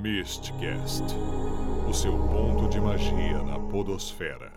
Mistcast o seu ponto de magia na Podosfera.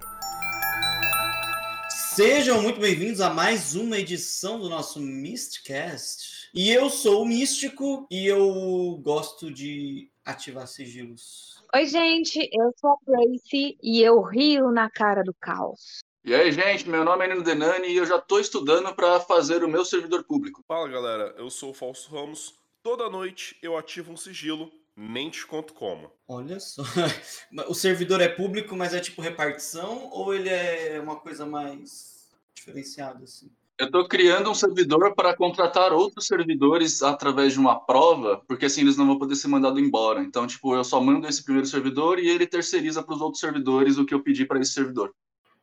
Sejam muito bem-vindos a mais uma edição do nosso Mistcast. E eu sou o Místico e eu gosto de ativar sigilos. Oi, gente, eu sou a Tracy e eu rio na cara do caos. E aí, gente, meu nome é Nino Denani e eu já estou estudando para fazer o meu servidor público. Fala, galera, eu sou o Falso Ramos. Toda noite eu ativo um sigilo nem te conto como. Olha só. O servidor é público, mas é tipo repartição ou ele é uma coisa mais diferenciada assim? Eu estou criando um servidor para contratar outros servidores através de uma prova, porque assim eles não vão poder ser mandados embora. Então, tipo, eu só mando esse primeiro servidor e ele terceiriza para os outros servidores o que eu pedi para esse servidor.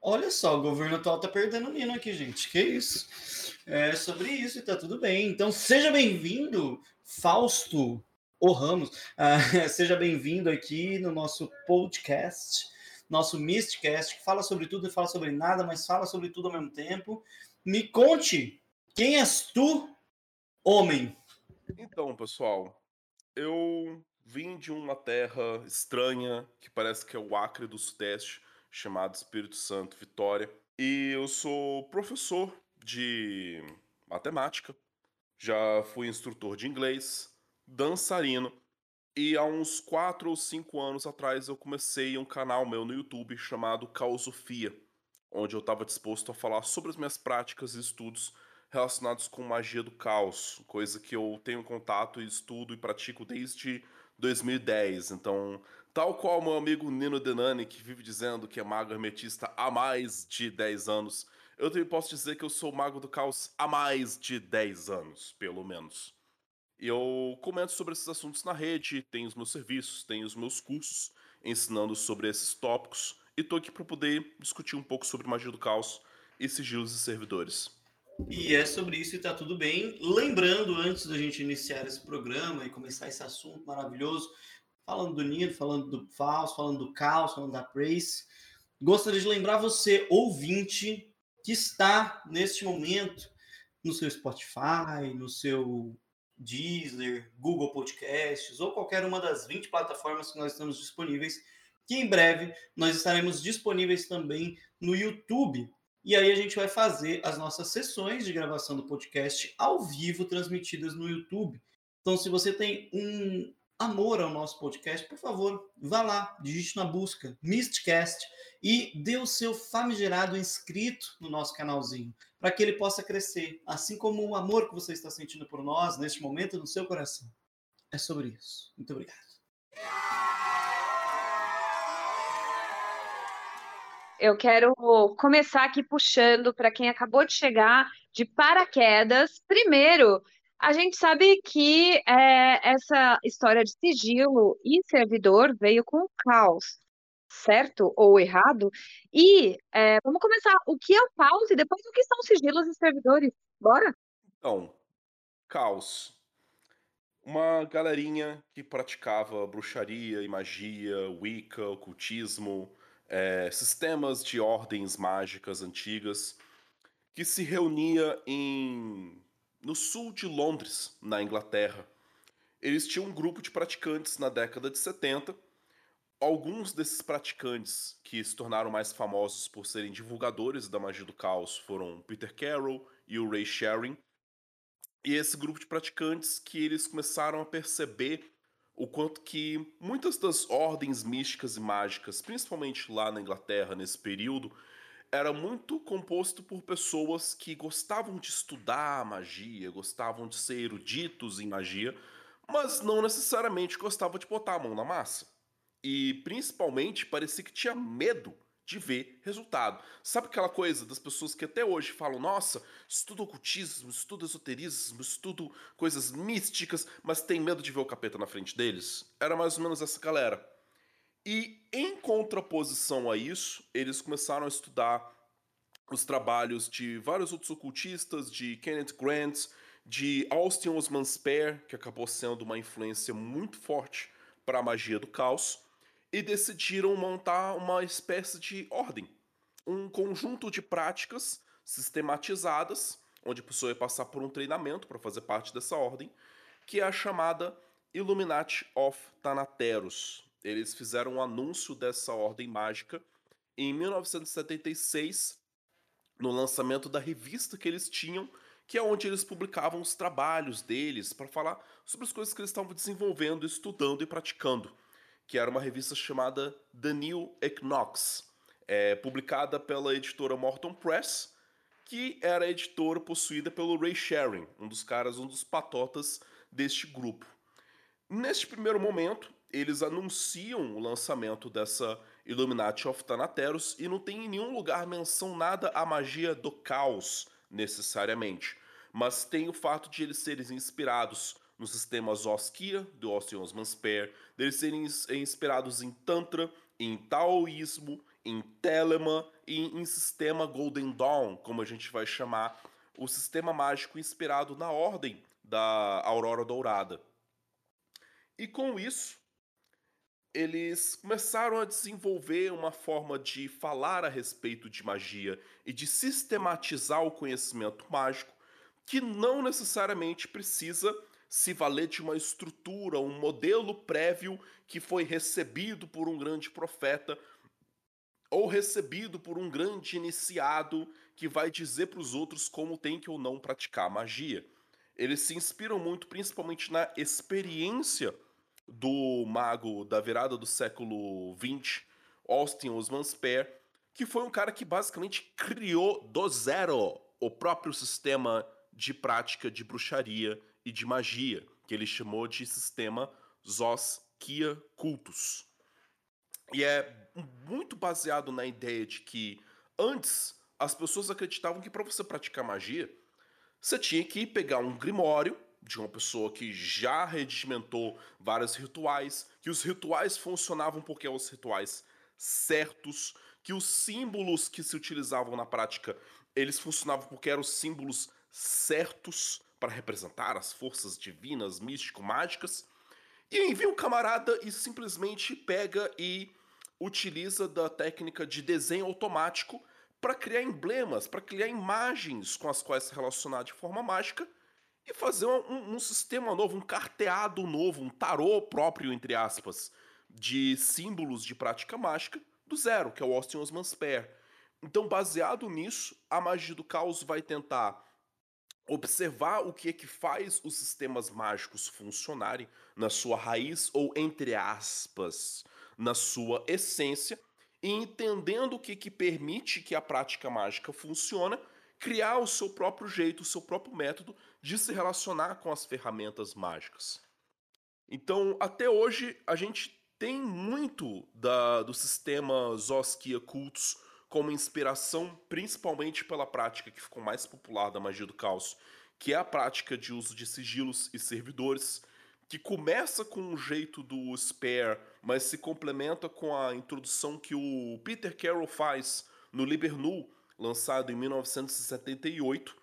Olha só, o governo atual tá perdendo mina aqui, gente. Que isso? É sobre isso e tá tudo bem. Então, seja bem-vindo, Fausto o Ramos. Uh, seja bem-vindo aqui no nosso podcast, nosso Mistcast, que fala sobre tudo e fala sobre nada, mas fala sobre tudo ao mesmo tempo. Me conte, quem és tu, homem? Então, pessoal, eu vim de uma terra estranha, que parece que é o Acre do Sudeste, chamado Espírito Santo Vitória. E eu sou professor de matemática, já fui instrutor de inglês, dançarino. E há uns 4 ou 5 anos atrás eu comecei um canal meu no YouTube chamado Caosofia, onde eu estava disposto a falar sobre as minhas práticas e estudos relacionados com magia do caos, coisa que eu tenho contato e estudo e pratico desde 2010. Então, tal qual meu amigo Nino Denani, que vive dizendo que é mago hermetista há mais de 10 anos, eu também posso dizer que eu sou mago do caos há mais de 10 anos, pelo menos. Eu comento sobre esses assuntos na rede, tenho os meus serviços, tenho os meus cursos ensinando sobre esses tópicos e tô aqui para poder discutir um pouco sobre magia do caos e sigilos e servidores. E é sobre isso e tá tudo bem. Lembrando, antes da gente iniciar esse programa e começar esse assunto maravilhoso, falando do Nino, falando do Faust, falando do caos, falando da Praise, gostaria de lembrar você, ouvinte, que está neste momento no seu Spotify, no seu Deezer, Google Podcasts ou qualquer uma das 20 plataformas que nós estamos disponíveis, que em breve nós estaremos disponíveis também no YouTube. E aí a gente vai fazer as nossas sessões de gravação do podcast ao vivo transmitidas no YouTube. Então, se você tem um amor ao nosso podcast, por favor, vá lá, digite na busca Mistcast e dê o seu famigerado inscrito no nosso canalzinho, para que ele possa crescer, assim como o amor que você está sentindo por nós neste momento no seu coração. É sobre isso. Muito obrigado. Eu quero começar aqui puxando para quem acabou de chegar de paraquedas. Primeiro, a gente sabe que é, essa história de sigilo e servidor veio com caos, certo ou errado? E é, vamos começar. O que é o caos e depois o que são sigilos e servidores? Bora? Então, caos. Uma galerinha que praticava bruxaria e magia, wicca, ocultismo, é, sistemas de ordens mágicas antigas, que se reunia em no sul de Londres, na Inglaterra. Eles tinham um grupo de praticantes na década de 70. Alguns desses praticantes que se tornaram mais famosos por serem divulgadores da magia do caos foram Peter Carroll e o Ray Sharing. E esse grupo de praticantes que eles começaram a perceber o quanto que muitas das ordens místicas e mágicas, principalmente lá na Inglaterra nesse período, era muito composto por pessoas que gostavam de estudar magia, gostavam de ser eruditos em magia, mas não necessariamente gostavam de botar a mão na massa. E principalmente parecia que tinha medo de ver resultado. Sabe aquela coisa das pessoas que até hoje falam: nossa, estudo ocultismo, estudo esoterismo, estudo coisas místicas, mas tem medo de ver o capeta na frente deles? Era mais ou menos essa galera. E em contraposição a isso, eles começaram a estudar os trabalhos de vários outros ocultistas, de Kenneth Grant, de Austin Osman Spare, que acabou sendo uma influência muito forte para a magia do caos, e decidiram montar uma espécie de ordem, um conjunto de práticas sistematizadas, onde a pessoa ia passar por um treinamento para fazer parte dessa ordem, que é a chamada Illuminati of Thanateros. Eles fizeram um anúncio dessa ordem mágica em 1976, no lançamento da revista que eles tinham, que é onde eles publicavam os trabalhos deles para falar sobre as coisas que eles estavam desenvolvendo, estudando e praticando, que era uma revista chamada The New Equinox, é, publicada pela editora Morton Press, que era a editora possuída pelo Ray Sharing, um dos caras, um dos patotas deste grupo. Neste primeiro momento, eles anunciam o lançamento dessa Illuminati of Thanateros e não tem em nenhum lugar menção nada à magia do caos, necessariamente. Mas tem o fato de eles serem inspirados no sistema Zoskia, do Austin Osman Spare, deles serem inspirados em Tantra, em Taoísmo, em Telema e em sistema Golden Dawn, como a gente vai chamar o sistema mágico inspirado na ordem da Aurora Dourada. E com isso, eles começaram a desenvolver uma forma de falar a respeito de magia e de sistematizar o conhecimento mágico que não necessariamente precisa se valer de uma estrutura, um modelo prévio que foi recebido por um grande profeta ou recebido por um grande iniciado que vai dizer para os outros como tem que ou não praticar magia. Eles se inspiram muito principalmente na experiência do mago da virada do século XX, Austin Osman Spare, que foi um cara que basicamente criou do zero o próprio sistema de prática de bruxaria e de magia, que ele chamou de sistema Zos Kia Cultus. E é muito baseado na ideia de que antes as pessoas acreditavam que para você praticar magia, você tinha que pegar um grimório de uma pessoa que já redigimentou vários rituais, que os rituais funcionavam porque eram os rituais certos, que os símbolos que se utilizavam na prática, eles funcionavam porque eram os símbolos certos para representar as forças divinas, místico-mágicas. E envia um camarada e simplesmente pega e utiliza da técnica de desenho automático para criar emblemas, para criar imagens com as quais se relacionar de forma mágica e fazer um, um, sistema novo, um carteado novo, um tarô próprio, entre aspas, de símbolos de prática mágica do zero, que é o Austin Osman Spare. Então, baseado nisso, a magia do caos vai tentar observar o que é que faz os sistemas mágicos funcionarem na sua raiz ou entre aspas, na sua essência, e entendendo o que que permite que a prática mágica funcione, criar o seu próprio jeito, o seu próprio método de se relacionar com as ferramentas mágicas. Então, até hoje, a gente tem muito da, do sistema Zoskia Cultus como inspiração, principalmente pela prática que ficou mais popular da magia do caos, que é a prática de uso de sigilos e servidores, que começa com um jeito do Spare, mas se complementa com a introdução que o Peter Carroll faz no Liber lançado em 1978,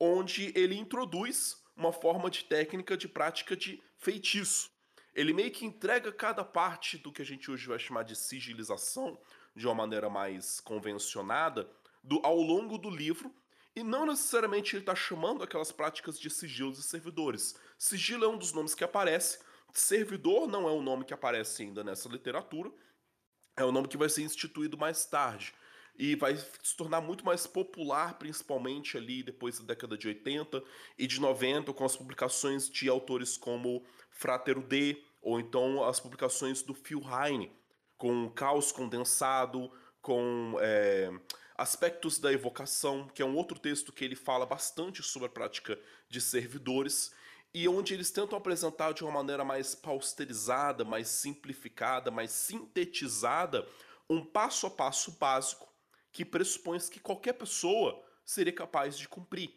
onde ele introduz uma forma de técnica de prática de feitiço. Ele meio que entrega cada parte do que a gente hoje vai chamar de sigilização, de uma maneira mais convencionada, do, ao longo do livro, e não necessariamente ele está chamando aquelas práticas de sigilos e servidores. Sigilo é um dos nomes que aparece, servidor não é um nome que aparece ainda nessa literatura, é um nome que vai ser instituído mais tarde e vai se tornar muito mais popular, principalmente ali depois da década de 80 e de 90, com as publicações de autores como Fratero D, ou então as publicações do Phil Heine, com caos condensado, com é, aspectos da evocação, que é um outro texto que ele fala bastante sobre a prática de servidores, e onde eles tentam apresentar de uma maneira mais pausterizada, mais simplificada, mais sintetizada, um passo a passo básico que pressupõe que qualquer pessoa seria capaz de cumprir.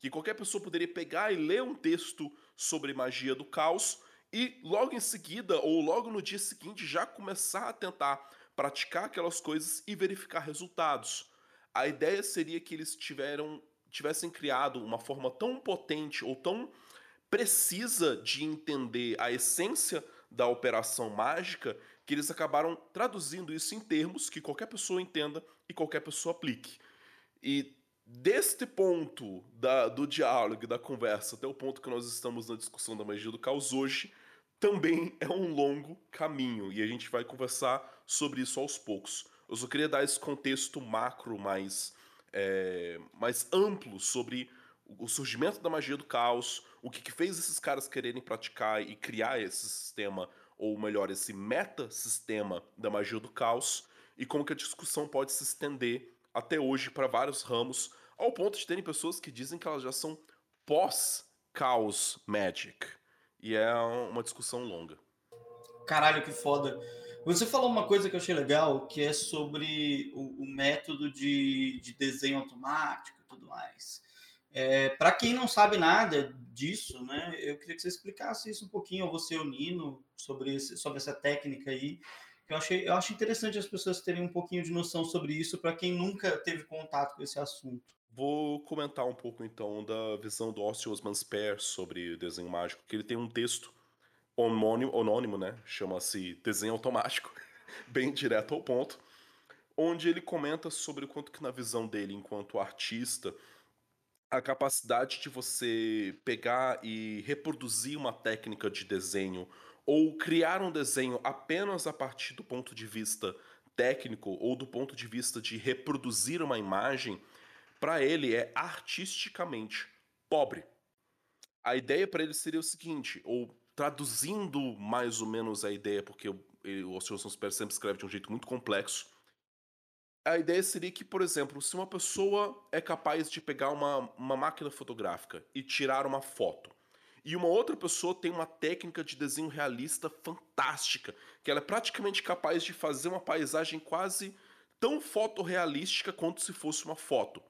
Que qualquer pessoa poderia pegar e ler um texto sobre magia do caos e logo em seguida, ou logo no dia seguinte, já começar a tentar praticar aquelas coisas e verificar resultados. A ideia seria que eles tiveram, tivessem criado uma forma tão potente ou tão precisa de entender a essência da operação mágica que eles acabaram traduzindo isso em termos que qualquer pessoa entenda e qualquer pessoa aplique. E deste ponto da, do diálogo da conversa até o ponto que nós estamos na discussão da magia do caos hoje, também é um longo caminho e a gente vai conversar sobre isso aos poucos. Eu só queria dar esse contexto macro mais, é, mais amplo sobre o surgimento da magia do caos, o que, que fez esses caras quererem praticar e criar esse sistema, ou melhor, esse meta-sistema da magia do caos, e como que a discussão pode se estender até hoje para vários ramos, ao ponto de terem pessoas que dizem que elas já são pós-caos magic. E é uma discussão longa. Caralho, que foda. Você falou uma coisa que eu achei legal, que é sobre o, o método de, de desenho automático e tudo mais. É, Para quem não sabe nada disso, né, eu queria que você explicasse isso um pouquinho, ou você, o Nino, sobre, esse, sobre essa técnica aí. Eu, achei, eu acho interessante as pessoas terem um pouquinho de noção sobre isso, para quem nunca teve contato com esse assunto. Vou comentar um pouco então da visão do Ossie Osman sobre desenho mágico, que ele tem um texto homônimo, anônimo, né? Chama-se Desenho Automático, bem direto ao ponto, onde ele comenta sobre o quanto que na visão dele enquanto artista a capacidade de você pegar e reproduzir uma técnica de desenho ou criar um desenho apenas a partir do ponto de vista técnico ou do ponto de vista de reproduzir uma imagem, para ele é artisticamente pobre. A ideia para ele seria o seguinte, ou traduzindo mais ou menos a ideia, porque o, o Oscillação Super sempre escreve de um jeito muito complexo, a ideia seria que, por exemplo, se uma pessoa é capaz de pegar uma, uma máquina fotográfica e tirar uma foto, e uma outra pessoa tem uma técnica de desenho realista fantástica, que ela é praticamente capaz de fazer uma paisagem quase tão fotorrealística quanto se fosse uma foto.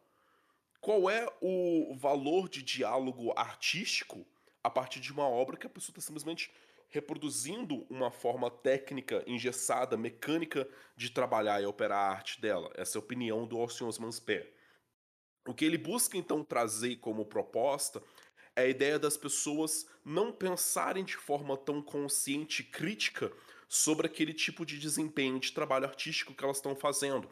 Qual é o valor de diálogo artístico a partir de uma obra que a pessoa está simplesmente reproduzindo uma forma técnica, engessada, mecânica de trabalhar e operar a arte dela. Essa é a opinião do Austin Osman Spare. O que ele busca então trazer como proposta é a ideia das pessoas não pensarem de forma tão consciente e crítica sobre aquele tipo de desempenho de trabalho artístico que elas estão fazendo.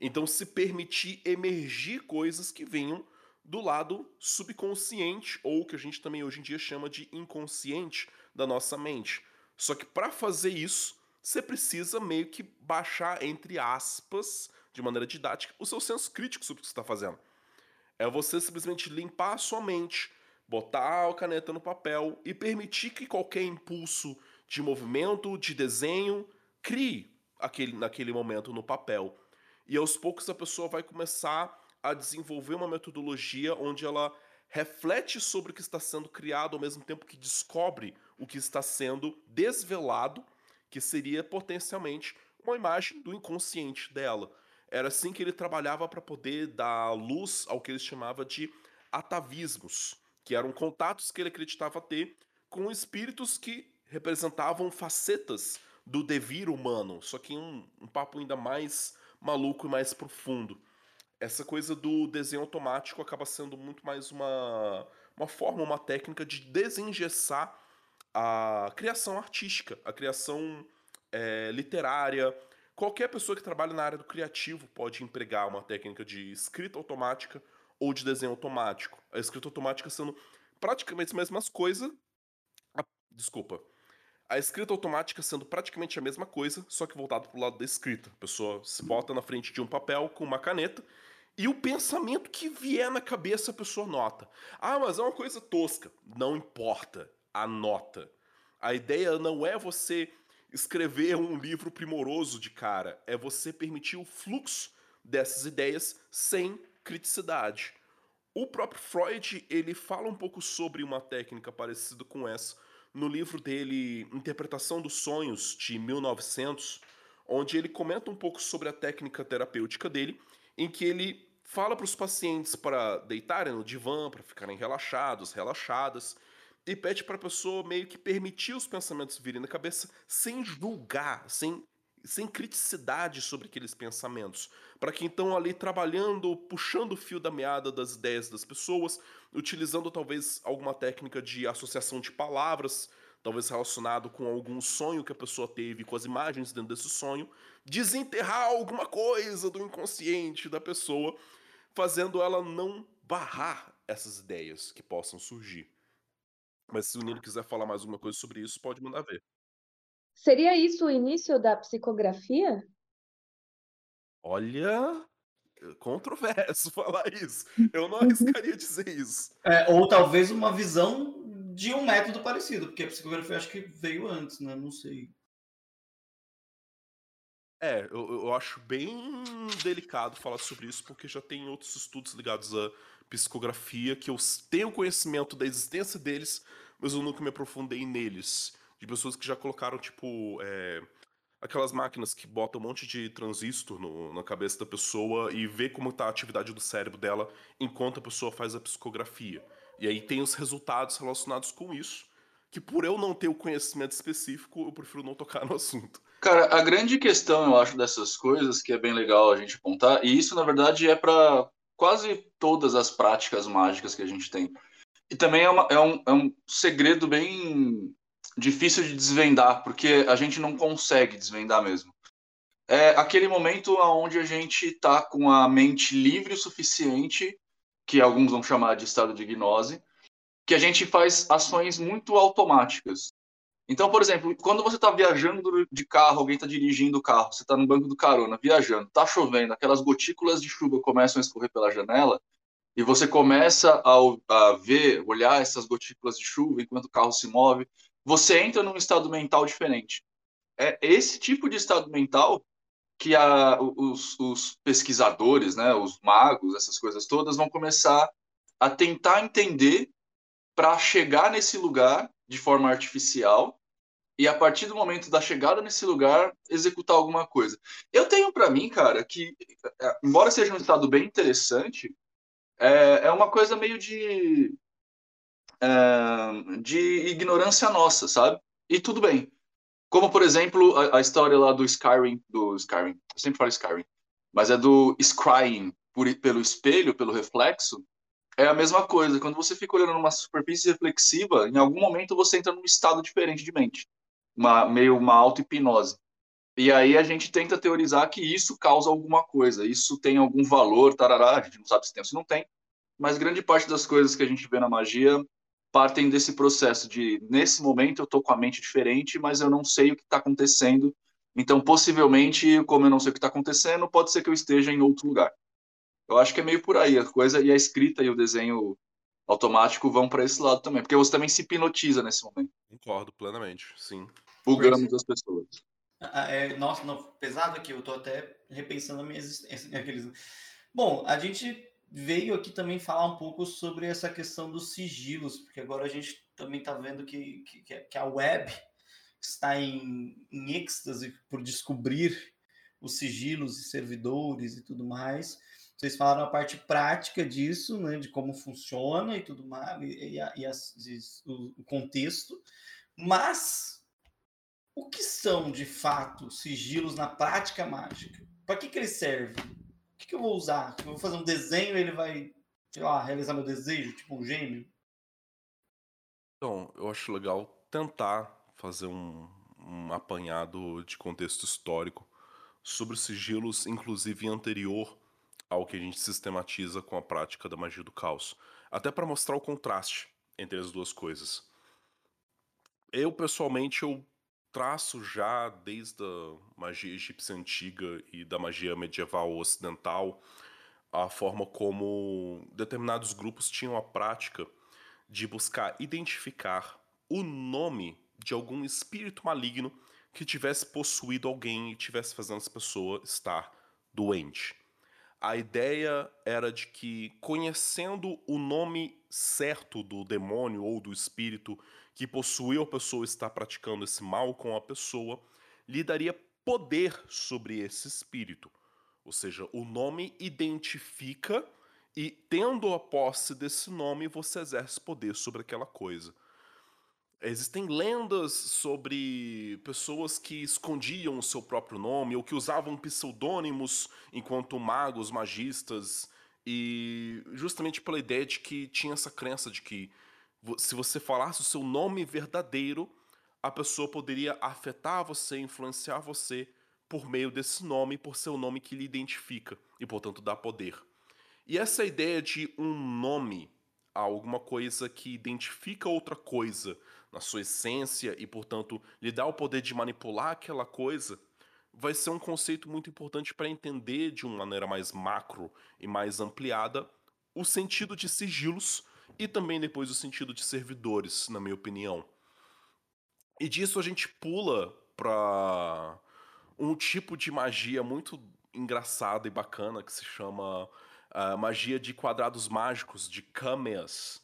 Então, se permitir emergir coisas que venham do lado subconsciente, ou que a gente também hoje em dia chama de inconsciente da nossa mente. Só que para fazer isso, você precisa meio que baixar, entre aspas, de maneira didática, o seu senso crítico sobre o que você está fazendo. É você simplesmente limpar a sua mente, botar a caneta no papel e permitir que qualquer impulso de movimento, de desenho, crie aquele, naquele momento no papel. E aos poucos a pessoa vai começar a desenvolver uma metodologia onde ela reflete sobre o que está sendo criado ao mesmo tempo que descobre o que está sendo desvelado, que seria potencialmente uma imagem do inconsciente dela. Era assim que ele trabalhava para poder dar luz ao que ele chamava de atavismos, que eram contatos que ele acreditava ter com espíritos que representavam facetas do devir humano, só que um, um papo ainda mais maluco e mais profundo essa coisa do desenho automático acaba sendo muito mais uma, uma forma, uma técnica de desengessar a criação artística, a criação é, literária. Qualquer pessoa que trabalha na área do criativo pode empregar uma técnica de escrita automática ou de desenho automático. A escrita automática sendo praticamente as mesmas coisas. Desculpa. A escrita automática sendo praticamente a mesma coisa, só que voltado para o lado da escrita. A pessoa se bota na frente de um papel com uma caneta e o pensamento que vier na cabeça a pessoa nota. Ah, mas é uma coisa tosca. Não importa. Anota. A ideia não é você escrever um livro primoroso de cara, é você permitir o fluxo dessas ideias sem criticidade. O próprio Freud, ele fala um pouco sobre uma técnica parecida com essa no livro dele Interpretação dos Sonhos de 1900, onde ele comenta um pouco sobre a técnica terapêutica dele, em que ele fala para os pacientes para deitarem no divã, para ficarem relaxados, relaxadas, e pede para a pessoa meio que permitir os pensamentos virem na cabeça sem julgar, sem, sem criticidade sobre aqueles pensamentos. Para que então ali trabalhando, puxando o fio da meada das ideias das pessoas, utilizando talvez alguma técnica de associação de palavras, talvez relacionado com algum sonho que a pessoa teve, com as imagens dentro desse sonho, desenterrar alguma coisa do inconsciente da pessoa fazendo ela não barrar essas ideias que possam surgir. Mas se o Nino quiser falar mais alguma coisa sobre isso, pode mandar ver. Seria isso o início da psicografia? Olha, controverso falar isso. Eu não arriscaria dizer isso. É, ou talvez uma visão de um método parecido, porque a psicografia acho que veio antes, né? Não sei. É, eu, eu acho bem delicado falar sobre isso, porque já tem outros estudos ligados à psicografia que eu tenho conhecimento da existência deles, mas eu nunca me aprofundei neles. De pessoas que já colocaram, tipo, é, aquelas máquinas que botam um monte de transistor no, na cabeça da pessoa e vê como está a atividade do cérebro dela enquanto a pessoa faz a psicografia. E aí tem os resultados relacionados com isso, que por eu não ter o conhecimento específico, eu prefiro não tocar no assunto. Cara, a grande questão, eu acho, dessas coisas, que é bem legal a gente apontar, e isso, na verdade, é para quase todas as práticas mágicas que a gente tem. E também é, uma, é, um, é um segredo bem difícil de desvendar, porque a gente não consegue desvendar mesmo. É aquele momento onde a gente está com a mente livre o suficiente, que alguns vão chamar de estado de gnose, que a gente faz ações muito automáticas. Então, por exemplo, quando você está viajando de carro, alguém está dirigindo o carro, você está no banco do carona, viajando, está chovendo, aquelas gotículas de chuva começam a escorrer pela janela, e você começa a, a ver, olhar essas gotículas de chuva enquanto o carro se move, você entra num estado mental diferente. É esse tipo de estado mental que a, os, os pesquisadores, né, os magos, essas coisas todas, vão começar a tentar entender para chegar nesse lugar de forma artificial e a partir do momento da chegada nesse lugar executar alguma coisa. Eu tenho para mim, cara, que é, embora seja um estado bem interessante, é, é uma coisa meio de é, de ignorância nossa, sabe? E tudo bem. Como por exemplo a, a, história lá do Skyrim, do Skyrim, eu sempre falo Skyrim, mas é do Scrying por, pelo espelho, pelo reflexo. É a mesma coisa. Quando você fica olhando numa superfície reflexiva, em algum momento você entra num estado diferente de mente uma, meio uma auto-hipnose. E aí a gente tenta teorizar que isso causa alguma coisa, isso tem algum valor, tarará, a gente não sabe se tem ou se não tem, mas grande parte das coisas que a gente vê na magia partem desse processo de, nesse momento eu estou com a mente diferente, mas eu não sei o que está acontecendo, então possivelmente, como eu não sei o que está acontecendo, pode ser que eu esteja em outro lugar. Eu acho que é meio por aí a coisa, e a escrita e o desenho automático vão para esse lado também, porque você também se hipnotiza nesse momento. Concordo plenamente, sim bugamos as pessoas. Ah, é, nossa, não, pesado aqui, eu tô até repensando a minha existência. Né, aqueles... Bom, a gente veio aqui também falar um pouco sobre essa questão dos sigilos, porque agora a gente também está vendo que, que, que, a web está em, em êxtase por descobrir os sigilos e servidores e tudo mais. Vocês falaram a parte prática disso, né, de como funciona e tudo mais, e, e, as, e o, o contexto, mas o que são, de fato, sigilos na prática mágica? Para que, que eles servem? O que, que eu vou usar? Eu vou fazer um desenho e ele vai, sei lá, realizar meu desejo, tipo um gênio? Então, eu acho legal tentar fazer um, um apanhado de contexto histórico sobre os sigilos, inclusive anterior ao que a gente sistematiza com a prática da magia do caos. Até para mostrar o contraste entre as duas coisas. Eu, pessoalmente, eu traço já desde a magia egípcia antiga e da magia medieval ocidental a forma como determinados grupos tinham a prática de buscar identificar o nome de algum espírito maligno que tivesse possuído alguém e tivesse fazendo essa pessoa estar doente. A ideia era de que, conhecendo o nome certo do demônio ou do espírito que possuiu a pessoa está praticando esse mal com a pessoa, lhe daria poder sobre esse espírito. Ou seja, o nome identifica e, tendo a posse desse nome, você exerce poder sobre aquela coisa. Existem lendas sobre pessoas que escondiam o seu próprio nome ou que usavam pseudônimos enquanto magos, magistas, e justamente pela ideia de que tinha essa crença de que se você falasse o seu nome verdadeiro, a pessoa poderia afetar você, influenciar você por meio desse nome, por ser o nome que lhe identifica e, portanto, dá poder. E essa ideia de um nome a alguma coisa que identifica outra coisa na sua essência e, portanto, lhe dá o poder de manipular aquela coisa, vai ser um conceito muito importante para entender de uma maneira mais macro e mais ampliada o sentido de sigilos e também depois o sentido de servidores, na minha opinião. E disso a gente pula para um tipo de magia muito engraçada e bacana que se chama uh, magia de quadrados mágicos, de kameas,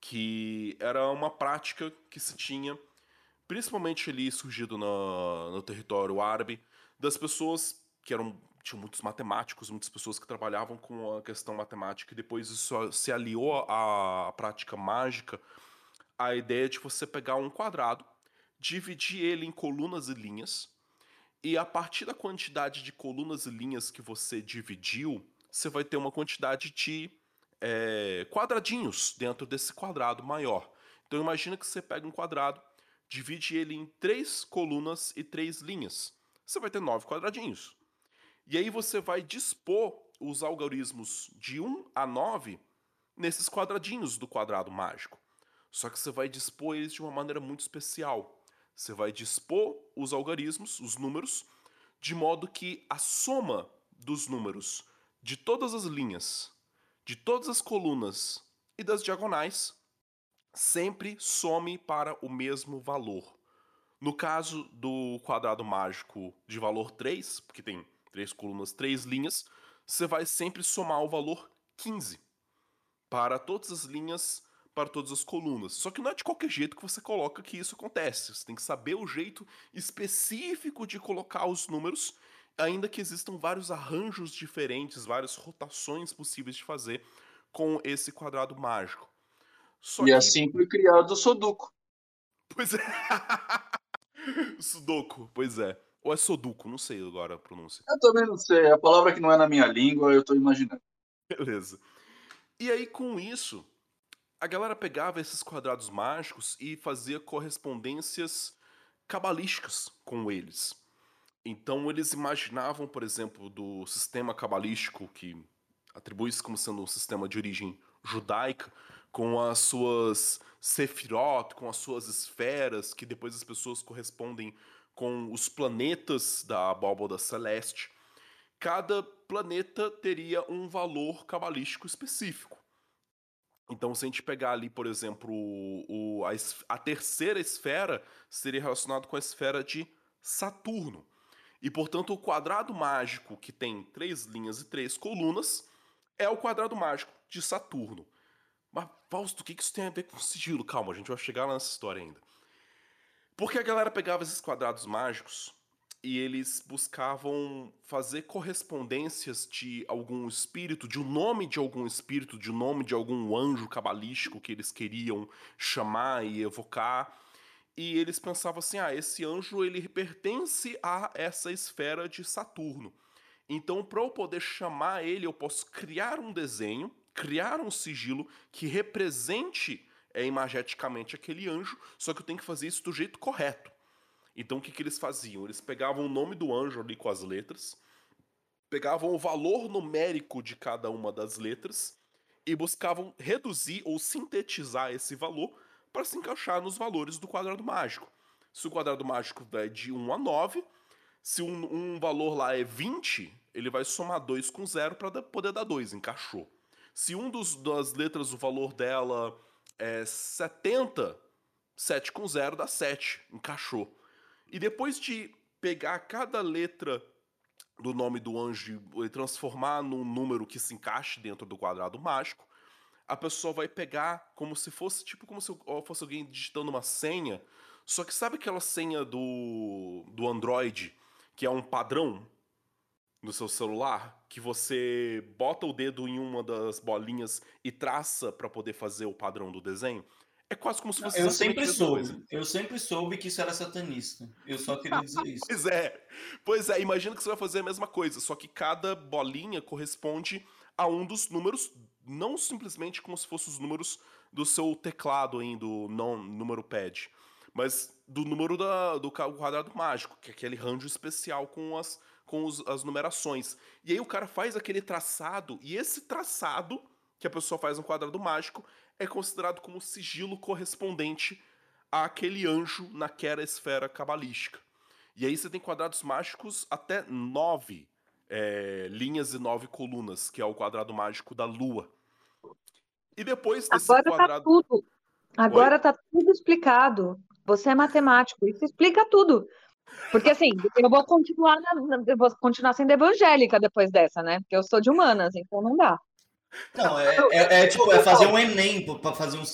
que era uma prática que se tinha, principalmente ali surgido no, no território árabe, das pessoas que eram tinham muitos matemáticos, muitas pessoas que trabalhavam com a questão matemática, e depois isso se aliou à prática mágica, a ideia de você pegar um quadrado, dividir ele em colunas e linhas, e a partir da quantidade de colunas e linhas que você dividiu, você vai ter uma quantidade de é, quadradinhos dentro desse quadrado maior. Então imagina que você pega um quadrado, divide ele em três colunas e três linhas. Você vai ter nove quadradinhos. E aí você vai dispor os algarismos de 1 a 9 nesses quadradinhos do quadrado mágico. Só que você vai dispor eles de uma maneira muito especial. Você vai dispor os algarismos, os números, de modo que a soma dos números de todas as linhas, de todas as colunas e das diagonais sempre some para o mesmo valor. No caso do quadrado mágico de valor 3, porque tem três colunas, três linhas, você vai sempre somar o valor 15 para todas as linhas, para todas as colunas. Só que não é de qualquer jeito que você coloca que isso acontece. Você tem que saber o jeito específico de colocar os números ainda que existam vários arranjos diferentes, várias rotações possíveis de fazer com esse quadrado mágico. Só e que... assim foi criado o Sudoku. Pois é. Sudoku, pois é. Ou é Soduco, não sei agora a pronúncia. Eu também não sei. A palavra que não é na minha língua, eu tô imaginando. Beleza. E aí, com isso, a galera pegava esses quadrados mágicos e fazia correspondências cabalísticas com eles. Então eles imaginavam, por exemplo, do sistema cabalístico que atribui-se como sendo um sistema de origem judaica, com as suas sefirot, com as suas esferas, que depois as pessoas correspondem com os planetas da abóboda celeste. Cada planeta teria um valor cabalístico específico. Então, se a gente pegar ali, por exemplo, o, a, a terceira esfera seria relacionado com a esfera de Saturno. E, portanto, o quadrado mágico, que tem três linhas e três colunas, é o quadrado mágico de Saturno. Mas, Fausto, o que isso tem a ver com sigilo? Calma, a gente vai chegar nessa história ainda. Porque a galera pegava esses quadrados mágicos e eles buscavam fazer correspondências de algum espírito, de um nome de algum espírito, de um nome de algum anjo cabalístico que eles queriam chamar e evocar e eles pensavam assim: ah, esse anjo ele pertence a essa esfera de Saturno. Então, para eu poder chamar ele, eu posso criar um desenho, criar um sigilo que represente é, imageticamente aquele anjo, só que eu tenho que fazer isso do jeito correto. Então, o que, que eles faziam? Eles pegavam o nome do anjo ali com as letras, pegavam o valor numérico de cada uma das letras e buscavam reduzir ou sintetizar esse valor para se encaixar nos valores do quadrado mágico. Se o quadrado mágico é de 1 a 9, se um, um valor lá é 20, ele vai somar 2 com 0 para poder dar 2, encaixou. Se um dos, das letras, o valor dela é 70, 7 com 0 dá 7, encaixou. E depois de pegar cada letra do nome do anjo e transformar num número que se encaixe dentro do quadrado mágico, a pessoa vai pegar como se fosse, tipo, como se fosse alguém digitando uma senha. Só que sabe aquela senha do, do Android, que é um padrão no seu celular, que você bota o dedo em uma das bolinhas e traça para poder fazer o padrão do desenho? É quase como se fosse. Eu sempre soube. Eu sempre soube que isso era satanista. Eu só queria dizer isso. pois é. Pois é, imagina que você vai fazer a mesma coisa, só que cada bolinha corresponde a um dos números não simplesmente como se fossem os números do seu teclado do não número pad, mas do número da, do quadrado mágico, que é aquele range especial com as com os, as numerações. E aí o cara faz aquele traçado, e esse traçado que a pessoa faz no quadrado mágico é considerado como sigilo correspondente àquele anjo naquela esfera cabalística. E aí você tem quadrados mágicos até nove é, linhas e nove colunas, que é o quadrado mágico da Lua. E depois desse Agora tá quadrado. tudo. Agora tá tudo explicado. Você é matemático, isso explica tudo. Porque assim, eu vou continuar, na- eu vou continuar sendo evangélica depois dessa, né? Porque eu sou de humanas, então não dá. Não, é, é, é tipo, é fazer um Enem pra- fazer um.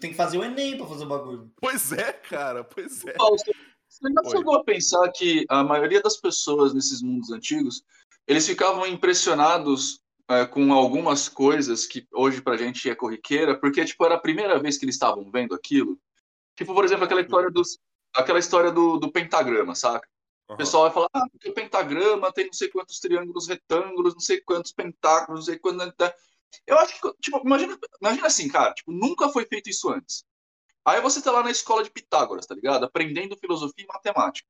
Tem que fazer o Enem pra fazer o bagulho. Pois é, cara, pois é. Paulo, você já Oi. chegou a pensar que a maioria das pessoas nesses mundos antigos, eles ficavam impressionados é, com algumas coisas que hoje pra gente é corriqueira, porque tipo era a primeira vez que eles estavam vendo aquilo. Tipo, por exemplo, aquela história dos aquela história do, do pentagrama, saca? O Aham. pessoal vai falar, ah, porque o pentagrama tem não sei quantos triângulos retângulos, não sei quantos pentáculos, não sei quantos. Eu acho que, tipo, imagina, imagina assim, cara, tipo, nunca foi feito isso antes. Aí você tá lá na escola de Pitágoras, tá ligado? Aprendendo filosofia e matemática.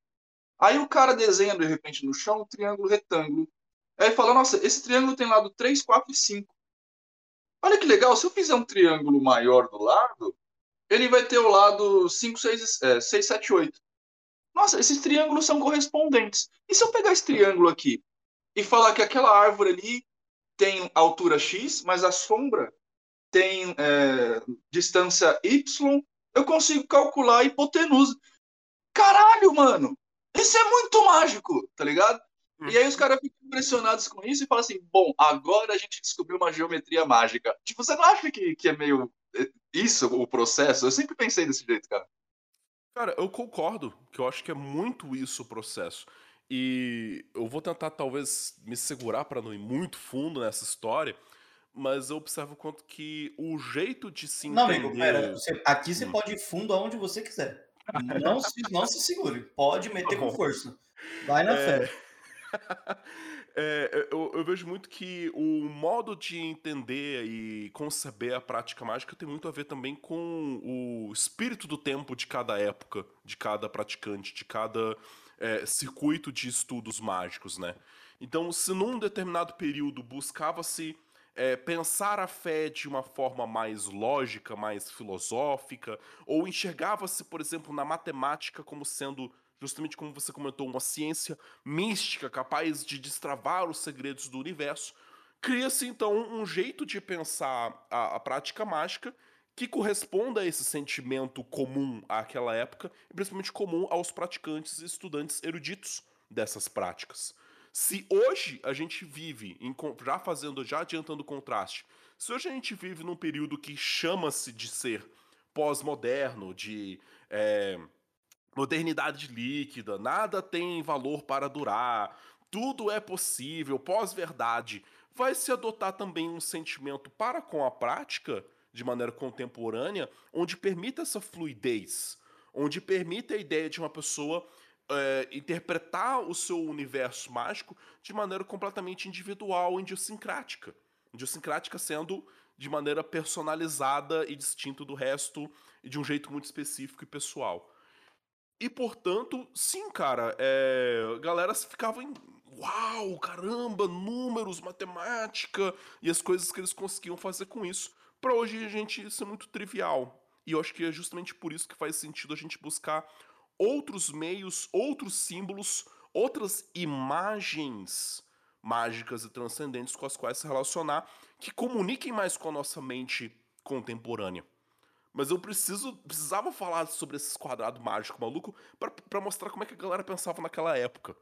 Aí o cara desenha de repente no chão um triângulo retângulo. Aí fala, nossa, esse triângulo tem lado 3, 4 e 5. Olha que legal, se eu fizer um triângulo maior do lado, ele vai ter o lado 5, 6, é, 6 7, 8. Nossa, esses triângulos são correspondentes. E se eu pegar esse triângulo aqui e falar que aquela árvore ali tem altura X, mas a sombra tem é, distância Y, eu consigo calcular a hipotenusa. Caralho, mano! Isso é muito mágico, tá ligado? E aí os caras ficam impressionados com isso e falam assim, bom, agora a gente descobriu uma geometria mágica. Tipo, você não acha que, que é meio é, isso o processo? Eu sempre pensei desse jeito, cara. Cara, eu concordo, que eu acho que é muito isso o processo. E eu vou tentar talvez me segurar para não ir muito fundo nessa história, mas eu observo quanto que o jeito de se Não, entender... amigo, pera. você- aqui você Hum. pode ir fundo aonde você quiser. Não se, não se segure. Pode meter Tá com bom. força. Vai na É. fé. É, eu, eu vejo muito que o modo de entender e conceber a prática mágica tem muito a ver também com o espírito do tempo de cada época, de cada praticante, de cada é, circuito de estudos mágicos, né? Então, se num determinado período buscava-se é, pensar a fé de uma forma mais lógica, mais filosófica, ou enxergava-se, por exemplo, na matemática como sendo justamente como você comentou, uma ciência mística capaz de destravar os segredos do universo, cria-se então um jeito de pensar a, a prática mágica que corresponda a esse sentimento comum àquela época, e principalmente comum aos praticantes e estudantes eruditos dessas práticas. Se hoje a gente vive, já fazendo, já adiantando o contraste, se hoje a gente vive num período que chama-se de ser pós-moderno, de é, modernidade líquida, nada tem valor para durar, tudo é possível, pós-verdade, vai se adotar também um sentimento para com a prática, de maneira contemporânea, onde permita essa fluidez, onde permita a ideia de uma pessoa é, interpretar o seu universo mágico de maneira completamente individual, idiosincrática. Idiosincrática sendo de maneira personalizada e distinto do resto e de um jeito muito específico e pessoal. E portanto, sim, cara, é, galera ficava em uau, caramba, números, matemática e as coisas que eles conseguiam fazer com isso. Pra hoje a gente isso é muito trivial. E eu acho que é justamente por isso que faz sentido a gente buscar outros meios, outros símbolos, outras imagens mágicas e transcendentes com as quais se relacionar que comuniquem mais com a nossa mente contemporânea. Mas eu preciso precisava falar sobre esses quadrados mágicos maluco pra mostrar como é que a galera pensava naquela época.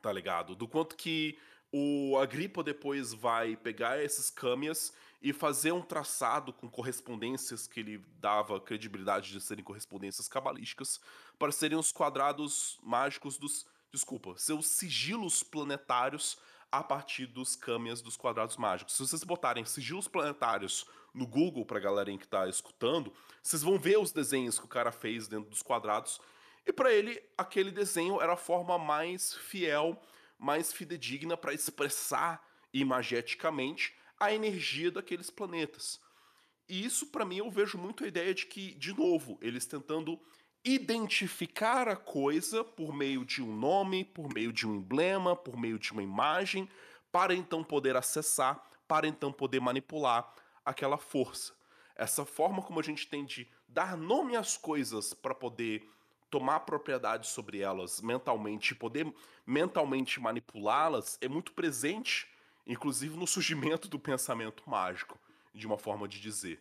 Tá ligado? Do quanto que o Agripa depois vai pegar esses câmeras e fazer um traçado com correspondências que ele dava credibilidade de serem correspondências cabalísticas para serem os quadrados mágicos dos, desculpa, seus sigilos planetários a partir dos câmeras dos quadrados mágicos. Se vocês botarem sigilos planetários no Google pra galera que tá escutando, vocês vão ver os desenhos que o cara fez dentro dos quadrados. E para ele, aquele desenho era a forma mais fiel, mais fidedigna para expressar imageticamente a energia daqueles planetas. E isso, para mim, eu vejo muito a ideia de que, de novo, eles tentando identificar a coisa por meio de um nome, por meio de um emblema, por meio de uma imagem, para então poder acessar, para então poder manipular aquela força. essa forma como a gente tem de dar nome às coisas para poder tomar propriedade sobre elas mentalmente, poder mentalmente manipulá-las, é muito presente, inclusive no surgimento do pensamento mágico, de uma forma de dizer.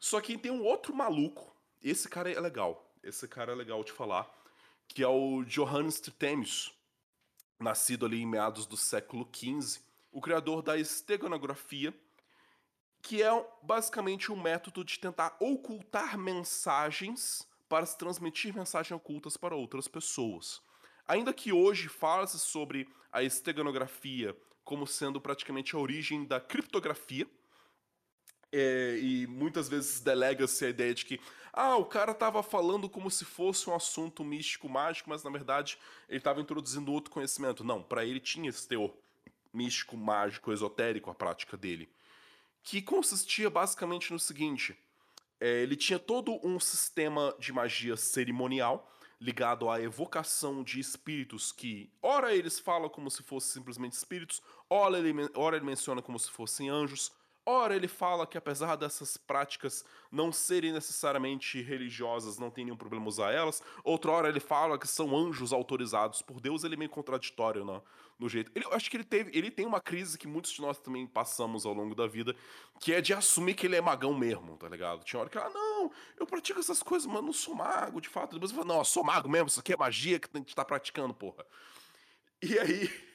Só que tem um outro maluco, esse cara é legal, esse cara é legal de falar, que é o Johannes Trithemius, nascido ali em meados do século XV, o criador da esteganografia, que é basicamente um método de tentar ocultar mensagens para se transmitir mensagens ocultas para outras pessoas. Ainda que hoje fale-se sobre a esteganografia como sendo praticamente a origem da criptografia, é, e muitas vezes delega-se a ideia de que ah, o cara estava falando como se fosse um assunto místico mágico, mas na verdade ele estava introduzindo outro conhecimento. Não, para ele tinha esse teor místico, mágico, esotérico a prática dele, que consistia basicamente no seguinte: é, ele tinha todo um sistema de magia cerimonial ligado à evocação de espíritos que, ora eles falam como se fossem simplesmente espíritos, ora ele, ora ele menciona como se fossem anjos, Ora, ele fala que apesar dessas práticas não serem necessariamente religiosas, não tem nenhum problema usar elas. Outra hora ele fala que são anjos autorizados por Deus, ele é meio contraditório no, no jeito. Ele, eu acho que ele teve, ele tem uma crise que muitos de nós também passamos ao longo da vida, que é de assumir que ele é magão mesmo, tá ligado? Tinha hora que, ah, não, eu pratico essas coisas, mas não sou mago, de fato. Depois ele fala, não, eu sou mago mesmo, isso aqui é magia que a gente tá praticando, porra. E aí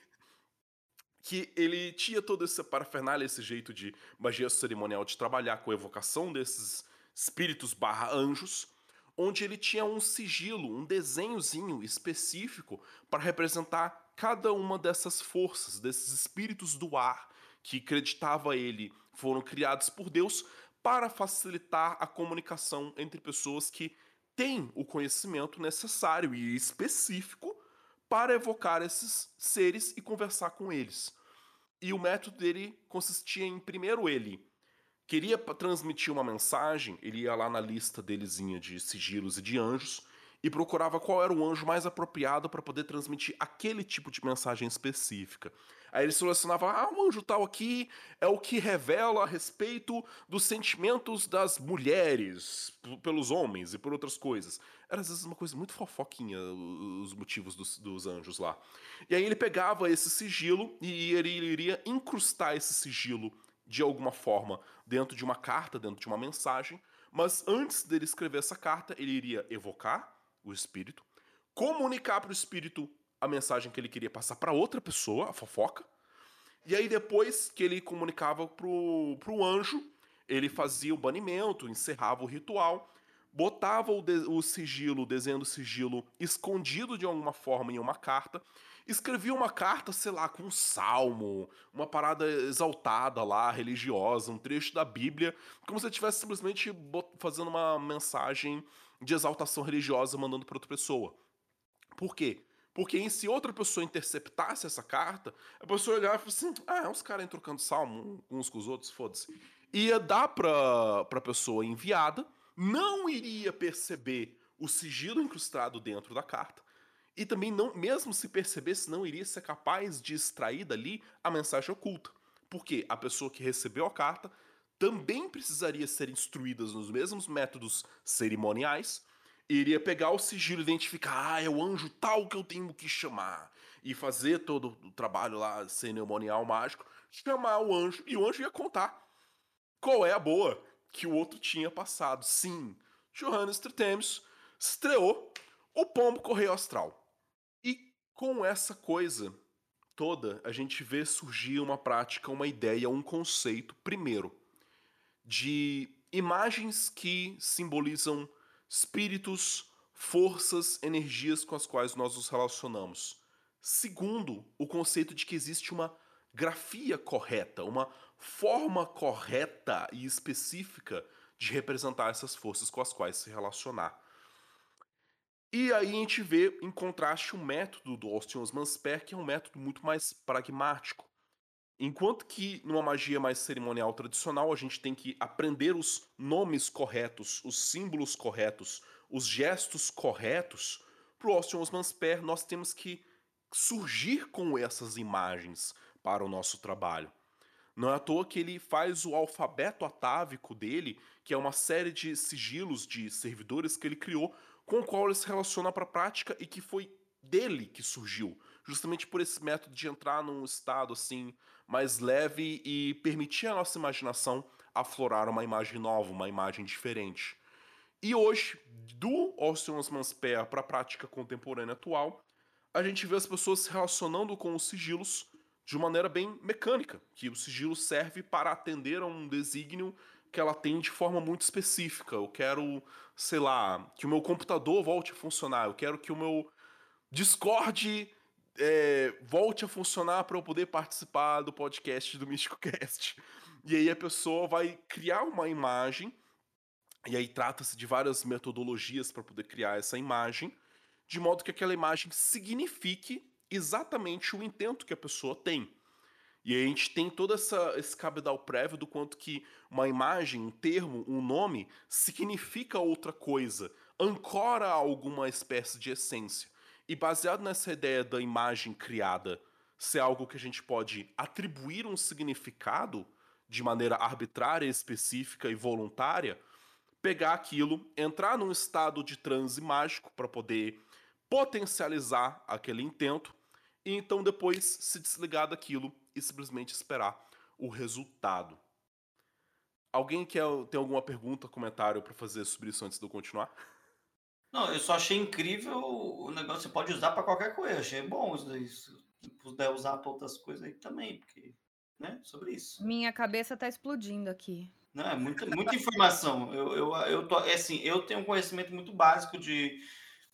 que ele tinha todo esse parafernália, esse jeito de magia cerimonial de trabalhar com a evocação desses espíritos barra anjos, onde ele tinha um sigilo, um desenhozinho específico para representar cada uma dessas forças, desses espíritos do ar que acreditava ele foram criados por Deus para facilitar a comunicação entre pessoas que têm o conhecimento necessário e específico para evocar esses seres e conversar com eles. E o método dele consistia em, primeiro, ele queria transmitir uma mensagem, ele ia lá na lista delezinha de sigilos e de anjos e procurava qual era o anjo mais apropriado para poder transmitir aquele tipo de mensagem específica. Aí ele selecionava, ah, um anjo tal aqui é o que revela a respeito dos sentimentos das mulheres pelos homens e por outras coisas. Era às vezes uma coisa muito fofoquinha os motivos dos, dos anjos lá. E aí ele pegava esse sigilo e ele iria incrustar esse sigilo de alguma forma dentro de uma carta, dentro de uma mensagem. Mas antes dele escrever essa carta, ele iria evocar o espírito, comunicar para o espírito a mensagem que ele queria passar para outra pessoa, a fofoca. E aí depois que ele comunicava pro, pro anjo, ele fazia o banimento, encerrava o ritual, botava o, de, o sigilo, o desenho do sigilo escondido de alguma forma em uma carta, escrevia uma carta, sei lá, com um salmo, uma parada exaltada lá, religiosa, um trecho da Bíblia, como se estivesse simplesmente fazendo uma mensagem de exaltação religiosa mandando para outra pessoa. Por quê? Porque se outra pessoa interceptasse essa carta, a pessoa olhava e falava assim: ah, é uns caras trocando salmo uns com os outros, foda-se. Ia dar pra, pra pessoa enviada, não iria perceber o sigilo incrustado dentro da carta, e também, não, mesmo se percebesse, não iria ser capaz de extrair dali a mensagem oculta. Porque a pessoa que recebeu a carta também precisaria ser instruída nos mesmos métodos cerimoniais iria pegar o sigilo, identificar, ah, é o anjo tal que eu tenho que chamar. E fazer todo o trabalho lá cerimonial mágico, chamar o anjo, e o anjo ia contar qual é a boa que o outro tinha passado. Sim, Johannes Trithemius estreou o Pombo Correio Astral. E com essa coisa toda, a gente vê surgir uma prática, uma ideia, um conceito, primeiro, de imagens que simbolizam espíritos, forças, energias com as quais nós nos relacionamos. Segundo, o conceito de que existe uma grafia correta, uma forma correta e específica de representar essas forças com as quais se relacionar. E aí a gente vê, em contraste, o método do Austin Osman Spare, que é um método muito mais pragmático. Enquanto que numa magia mais cerimonial tradicional a gente tem que aprender os nomes corretos, os símbolos corretos, os gestos corretos, para o Austin Osman Spare nós temos que surgir com essas imagens para o nosso trabalho. Não é à toa que ele faz o alfabeto atávico dele, que é uma série de sigilos de servidores que ele criou, com o qual ele se relaciona para a prática e que foi dele que surgiu, justamente por esse método de entrar num estado assim mais leve e permitir à nossa imaginação aflorar uma imagem nova, uma imagem diferente. E hoje, do Ocean's Pair para a prática contemporânea atual, a gente vê as pessoas se relacionando com os sigilos de maneira bem mecânica, que o sigilo serve para atender a um desígnio que ela tem de forma muito específica. Eu quero, sei lá, que o meu computador volte a funcionar, eu quero que o meu Discord é, volte a funcionar para eu poder participar do podcast do Místico Cast. E aí a pessoa vai criar uma imagem, e aí trata-se de várias metodologias para poder criar essa imagem, de modo que aquela imagem signifique exatamente o intento que a pessoa tem. E a gente tem todo essa, esse cabedal prévio do quanto que uma imagem, um termo, um nome significa outra coisa, ancora alguma espécie de essência. E baseado nessa ideia da imagem criada ser algo que a gente pode atribuir um significado de maneira arbitrária, específica e voluntária, pegar aquilo, entrar num estado de transe mágico para poder potencializar aquele intento e então depois se desligar daquilo e simplesmente esperar o resultado. Alguém quer tem alguma pergunta, comentário para fazer sobre isso antes de eu continuar? Não, eu só achei incrível o negócio. Você pode usar para qualquer coisa. Achei bom isso. Se puder usar para outras coisas aí também, porque, né? Sobre isso. Minha cabeça está explodindo aqui. Não, é muita, muita informação. Eu, eu, eu tô, é assim, eu tenho um conhecimento muito básico de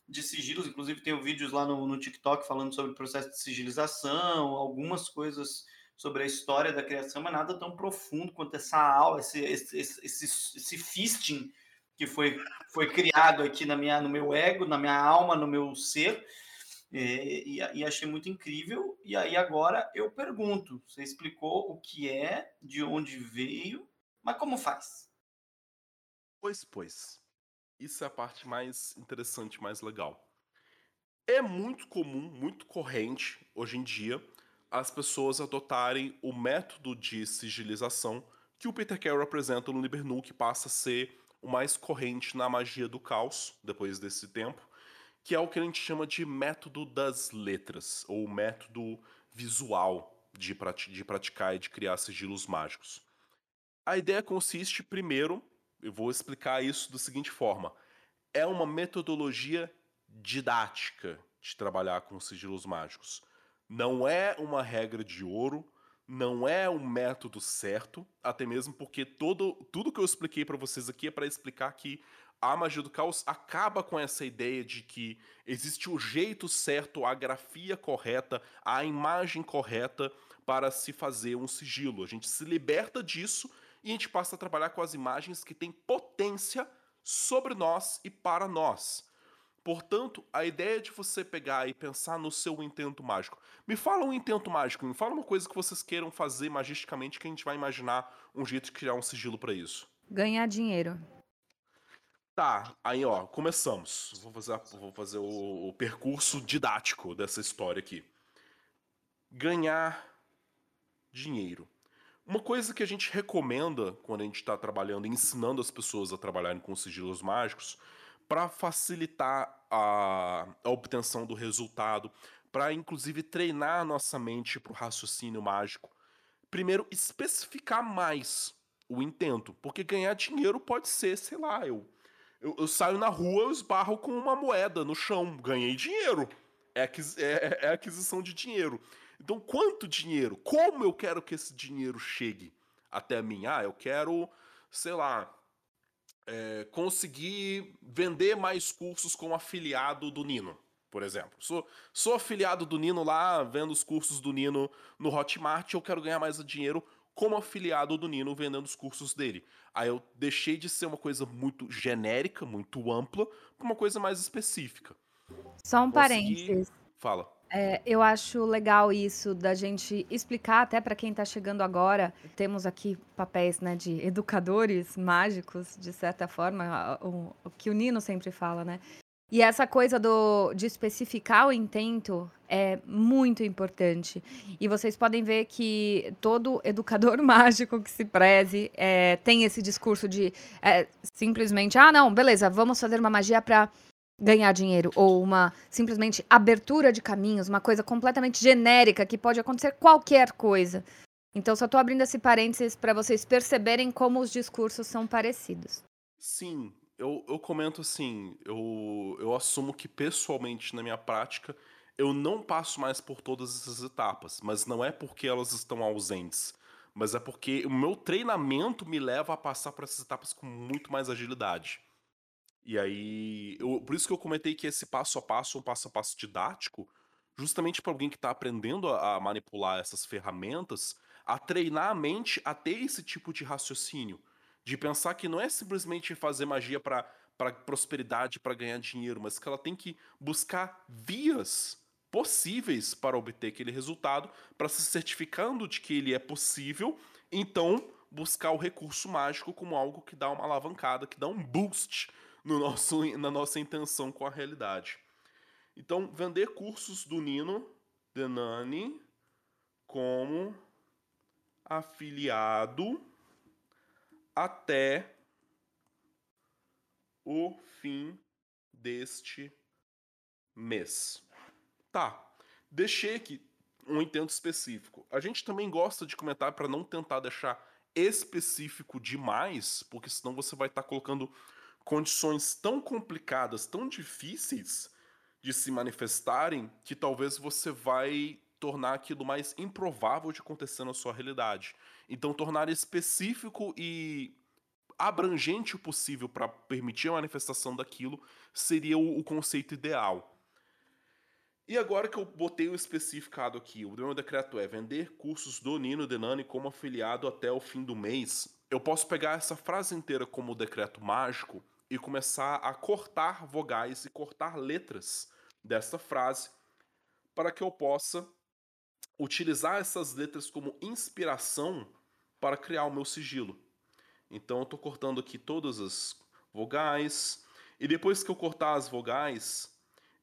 de sigilos, inclusive tenho vídeos lá no, no TikTok falando sobre o processo de sigilização, algumas coisas sobre a história da criação, mas nada tão profundo quanto essa aula, esse, esse, esse, esse fisting que foi, foi criado aqui na minha, no meu ego, na minha alma, no meu ser, e, e, e, achei muito incrível. E aí agora eu pergunto, você explicou o que é, de onde veio, mas como faz? Pois, pois. Isso é a parte mais interessante, mais legal. É muito comum, muito corrente hoje em dia as pessoas adotarem o método de sigilização que o Peter Carroll apresenta no Libernu, que passa a ser o mais corrente na magia do caos depois desse tempo, que é o que a gente chama de método das letras, ou método visual de, prati de praticar e de criar sigilos mágicos. A ideia consiste, primeiro, eu vou explicar isso da seguinte forma: é uma metodologia didática de trabalhar com sigilos mágicos. Não é uma regra de ouro, não é um método certo, até mesmo porque todo, tudo que eu expliquei para vocês aqui é para explicar que a magia do caos acaba com essa ideia de que existe o jeito certo, a grafia correta, a imagem correta para se fazer um sigilo. A gente se liberta disso e a gente passa a trabalhar com as imagens que têm potência sobre nós e para nós. Portanto, a ideia de você pegar e pensar no seu intento mágico. Me fala um intento mágico, me fala uma coisa que vocês queiram fazer magisticamente que a gente vai imaginar um jeito de criar um sigilo para isso. Ganhar dinheiro. Tá, aí ó, começamos. Vou fazer, vou fazer o, o percurso didático dessa história aqui. Ganhar dinheiro. Uma coisa que a gente recomenda quando a gente está trabalhando, ensinando as pessoas a trabalharem com sigilos mágicos, para facilitar a, a, obtenção do resultado, para inclusive treinar a nossa mente para o raciocínio mágico. Primeiro, especificar mais o intento, porque ganhar dinheiro pode ser, sei lá, eu, eu, eu saio na rua, eu esbarro com uma moeda no chão, ganhei dinheiro. É, é, é aquisição de dinheiro. Então, quanto dinheiro? Como eu quero que esse dinheiro chegue até mim? Ah, eu quero, sei lá, é, conseguir vender mais cursos como afiliado do Nino, por exemplo. Sou, sou afiliado do Nino lá, vendo os cursos do Nino no Hotmart, eu quero ganhar mais dinheiro como afiliado do Nino vendendo os cursos dele. Aí eu deixei de ser uma coisa muito genérica, muito ampla, para uma coisa mais específica. Só um Consegui... parênteses. Fala. É, eu acho legal isso da gente explicar até para quem está chegando agora. Temos aqui papéis né, de educadores mágicos, de certa forma, o, o, que o Nino sempre fala, né? E essa coisa do, de especificar o intento é muito importante. E vocês podem ver que todo educador mágico que se preze é, tem esse discurso de é, simplesmente, ah, não, beleza, vamos fazer uma magia para ganhar dinheiro. Ou uma simplesmente abertura de caminhos, uma coisa completamente genérica que pode acontecer qualquer coisa. Então, só estou abrindo esse parênteses para vocês perceberem como os discursos são parecidos. Sim, eu, eu comento assim, eu, eu assumo que pessoalmente na minha prática eu não passo mais por todas essas etapas, mas não é porque elas estão ausentes, mas é porque o meu treinamento me leva a passar por essas etapas com muito mais agilidade. E aí, eu, por isso que eu comentei que esse passo a passo é um passo a passo didático, justamente para alguém que está aprendendo a, a manipular essas ferramentas, a treinar a mente a ter esse tipo de raciocínio de pensar que não é simplesmente fazer magia para para prosperidade, para ganhar dinheiro, mas que ela tem que buscar vias possíveis para obter aquele resultado, para se certificando de que ele é possível, então buscar o recurso mágico como algo que dá uma alavancada, que dá um boost no nosso, na nossa intenção com a realidade. Então, vender cursos do Nino Denani como afiliado até o fim deste mês. Tá. Deixei aqui um intento específico. A gente também gosta de comentar para não tentar deixar específico demais, porque senão você vai estar tá colocando condições tão complicadas, tão difíceis de se manifestarem, que talvez você vai tornar aquilo mais improvável de acontecer na sua realidade. Então, tornar específico e abrangente o possível para permitir a manifestação daquilo seria o, o, conceito ideal. E agora que eu botei o especificado aqui, o meu decreto é vender cursos do Nino Denani como afiliado até o fim do mês, eu posso pegar essa frase inteira como decreto mágico e começar a cortar vogais e cortar letras dessa frase para que eu possa utilizar essas letras como inspiração para criar o meu sigilo. Então eu estou cortando aqui todas as vogais. E depois que eu cortar as vogais,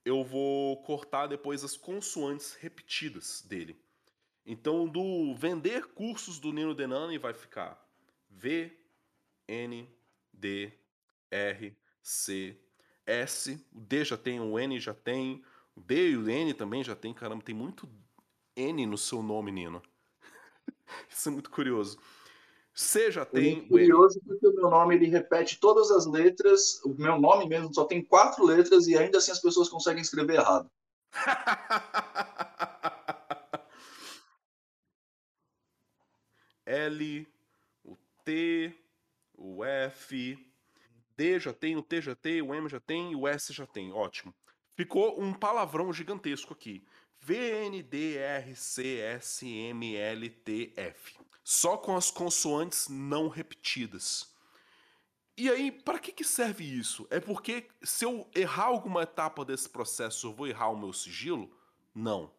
eu vou cortar depois as consoantes repetidas dele. Então do vender cursos do Nino Denani vai ficar V, N, D, R, C, S. O D já tem, o N já tem. O D e o N também já tem. Caramba, tem muito N no seu nome, Nino. Isso é muito curioso. C já tem. É curioso porque o meu nome ele repete todas as letras. O meu nome mesmo só tem quatro letras e ainda assim as pessoas conseguem escrever errado. L, o T, o F, D já tem, o T já tem, o M já tem o S já tem. Ótimo. Ficou um palavrão gigantesco aqui. VNDRCSMLTF. Só com as consoantes não repetidas. E aí, para que, que serve isso? É porque se eu errar alguma etapa desse processo, eu vou errar o meu sigilo? Não.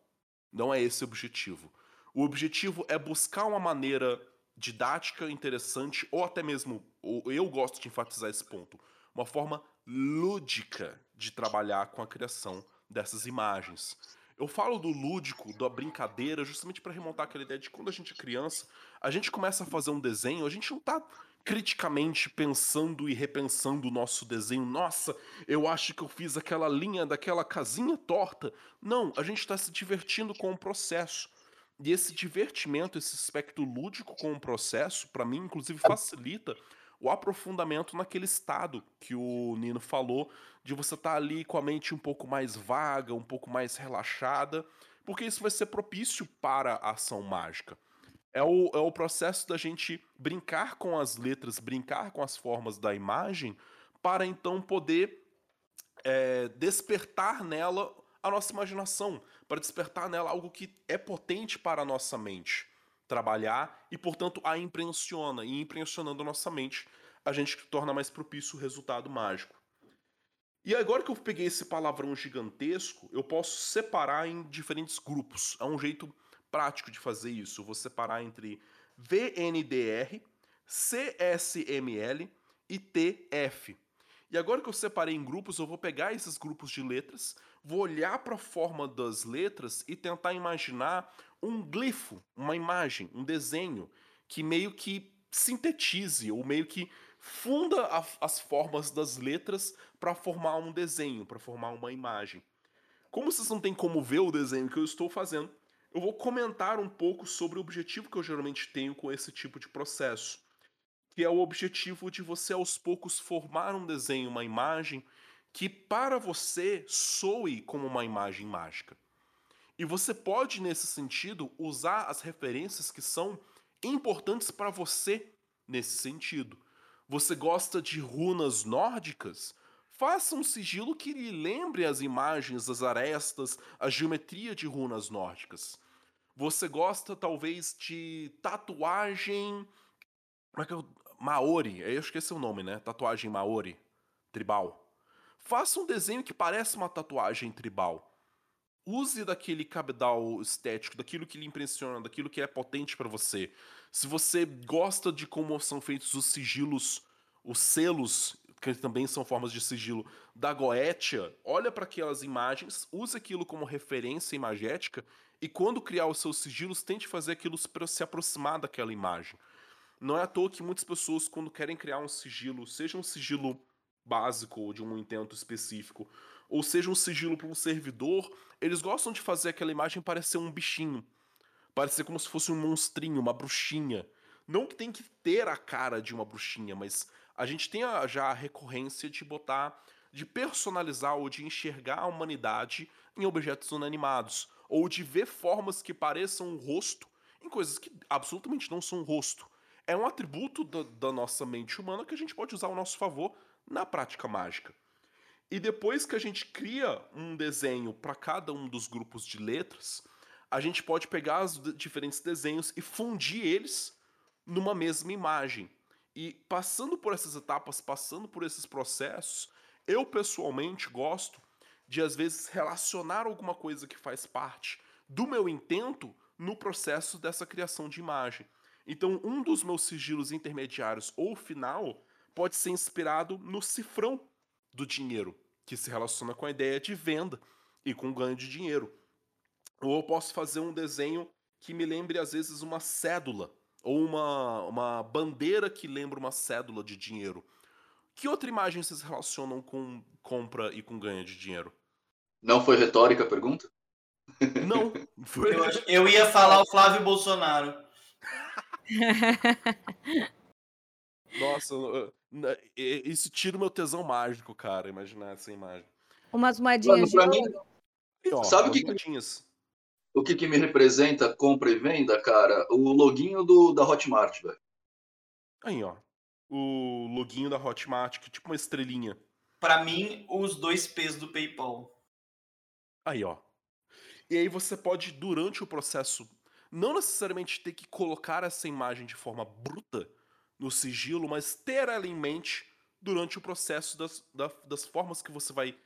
Não é esse o objetivo. O objetivo é buscar uma maneira didática, interessante, ou até mesmo, eu gosto de enfatizar esse ponto, uma forma lúdica de trabalhar com a criação dessas imagens. Eu falo do lúdico, da brincadeira, justamente para remontar aquela ideia de quando a gente é criança, a gente começa a fazer um desenho, a gente não tá criticamente pensando e repensando o nosso desenho. Nossa, eu acho que eu fiz aquela linha daquela casinha torta. Não, a gente está se divertindo com o processo. E esse divertimento, esse aspecto lúdico com o processo, para mim, inclusive, facilita o aprofundamento naquele estado que o Nino falou, de você estar tá ali com a mente um pouco mais vaga, um pouco mais relaxada, porque isso vai ser propício para a ação mágica. É o, é o processo da gente brincar com as letras, brincar com as formas da imagem, para então poder é, despertar nela a nossa imaginação, para despertar nela algo que é potente para a nossa mente trabalhar e, portanto, a impressiona. E impressionando a nossa mente, a gente torna mais propício o resultado mágico. E agora que eu peguei esse palavrão gigantesco, eu posso separar em diferentes grupos. É um jeito prático de fazer isso. Eu vou separar entre VNDR, CSML e TF. E agora que eu separei em grupos, eu vou pegar esses grupos de letras, vou olhar para a forma das letras e tentar imaginar um glifo, uma imagem, um desenho que meio que sintetize ou meio que funda a, as formas das letras para formar um desenho, para formar uma imagem. Como vocês não têm como ver o desenho que eu estou fazendo, eu vou comentar um pouco sobre o objetivo que eu geralmente tenho com esse tipo de processo, que é o objetivo de você aos poucos formar um desenho, uma imagem que para você soe como uma imagem mágica. E você pode nesse sentido usar as referências que são importantes para você nesse sentido. Você gosta de runas nórdicas? Faça um sigilo que lhe lembre as imagens, as arestas, a geometria de runas nórdicas. Você gosta talvez de tatuagem. Como é que eu. Maori, eu esqueci o nome, né? Tatuagem Maori, tribal. Faça um desenho que pareça uma tatuagem tribal. Use daquele cabedal estético, daquilo que lhe impressiona, daquilo que é potente para você. Se você gosta de como são feitos os sigilos, os selos, que também são formas de sigilo da Goetia, olha para aquelas imagens, use aquilo como referência imagética e quando criar os seus sigilos, tente fazer aquilo se aproximar daquela imagem. Não é à toa que muitas pessoas, quando querem criar um sigilo, seja um sigilo básico ou de um intento específico, ou seja um sigilo para um servidor, eles gostam de fazer aquela imagem parecer um bichinho, parecer como se fosse um monstrinho, uma bruxinha. Não que tem que ter a cara de uma bruxinha, mas a gente tem a, já a recorrência de botar, de personalizar ou de enxergar a humanidade em objetos inanimados, ou de ver formas que pareçam um rosto em coisas que absolutamente não são um rosto. É um atributo da, da nossa mente humana que a gente pode usar ao nosso favor na prática mágica. E depois que a gente cria um desenho para cada um dos grupos de letras, a gente pode pegar os diferentes desenhos e fundir eles numa mesma imagem. E passando por essas etapas, passando por esses processos, eu pessoalmente gosto de às vezes relacionar alguma coisa que faz parte do meu intento no processo dessa criação de imagem. Então, um dos meus sigilos intermediários ou final pode ser inspirado no cifrão do dinheiro, que se relaciona com a ideia de venda e com ganho de dinheiro. Ou eu posso fazer um desenho que me lembre às vezes uma cédula ou uma, uma bandeira que lembra uma cédula de dinheiro. Que outra imagem vocês relacionam com compra e com ganho de dinheiro? Não foi retórica a pergunta? Não. Foi... Eu, eu ia falar o Flávio Bolsonaro. Nossa, isso tira o meu tesão mágico, cara, imaginar essa imagem. Umas moedinhas Mano, de pra mim. E, ó, Sabe o que que- moedinhas. o que, que me representa compra e venda, cara? O loginho do, da Hotmart, velho. Aí, ó. O loginho da Hotmart, que é tipo uma estrelinha. Pra mim, os dois P's do PayPal. Aí, ó. E aí você pode, durante o processo, não necessariamente ter que colocar essa imagem de forma bruta no sigilo, mas ter ela em mente durante o processo das, da- das formas que você vai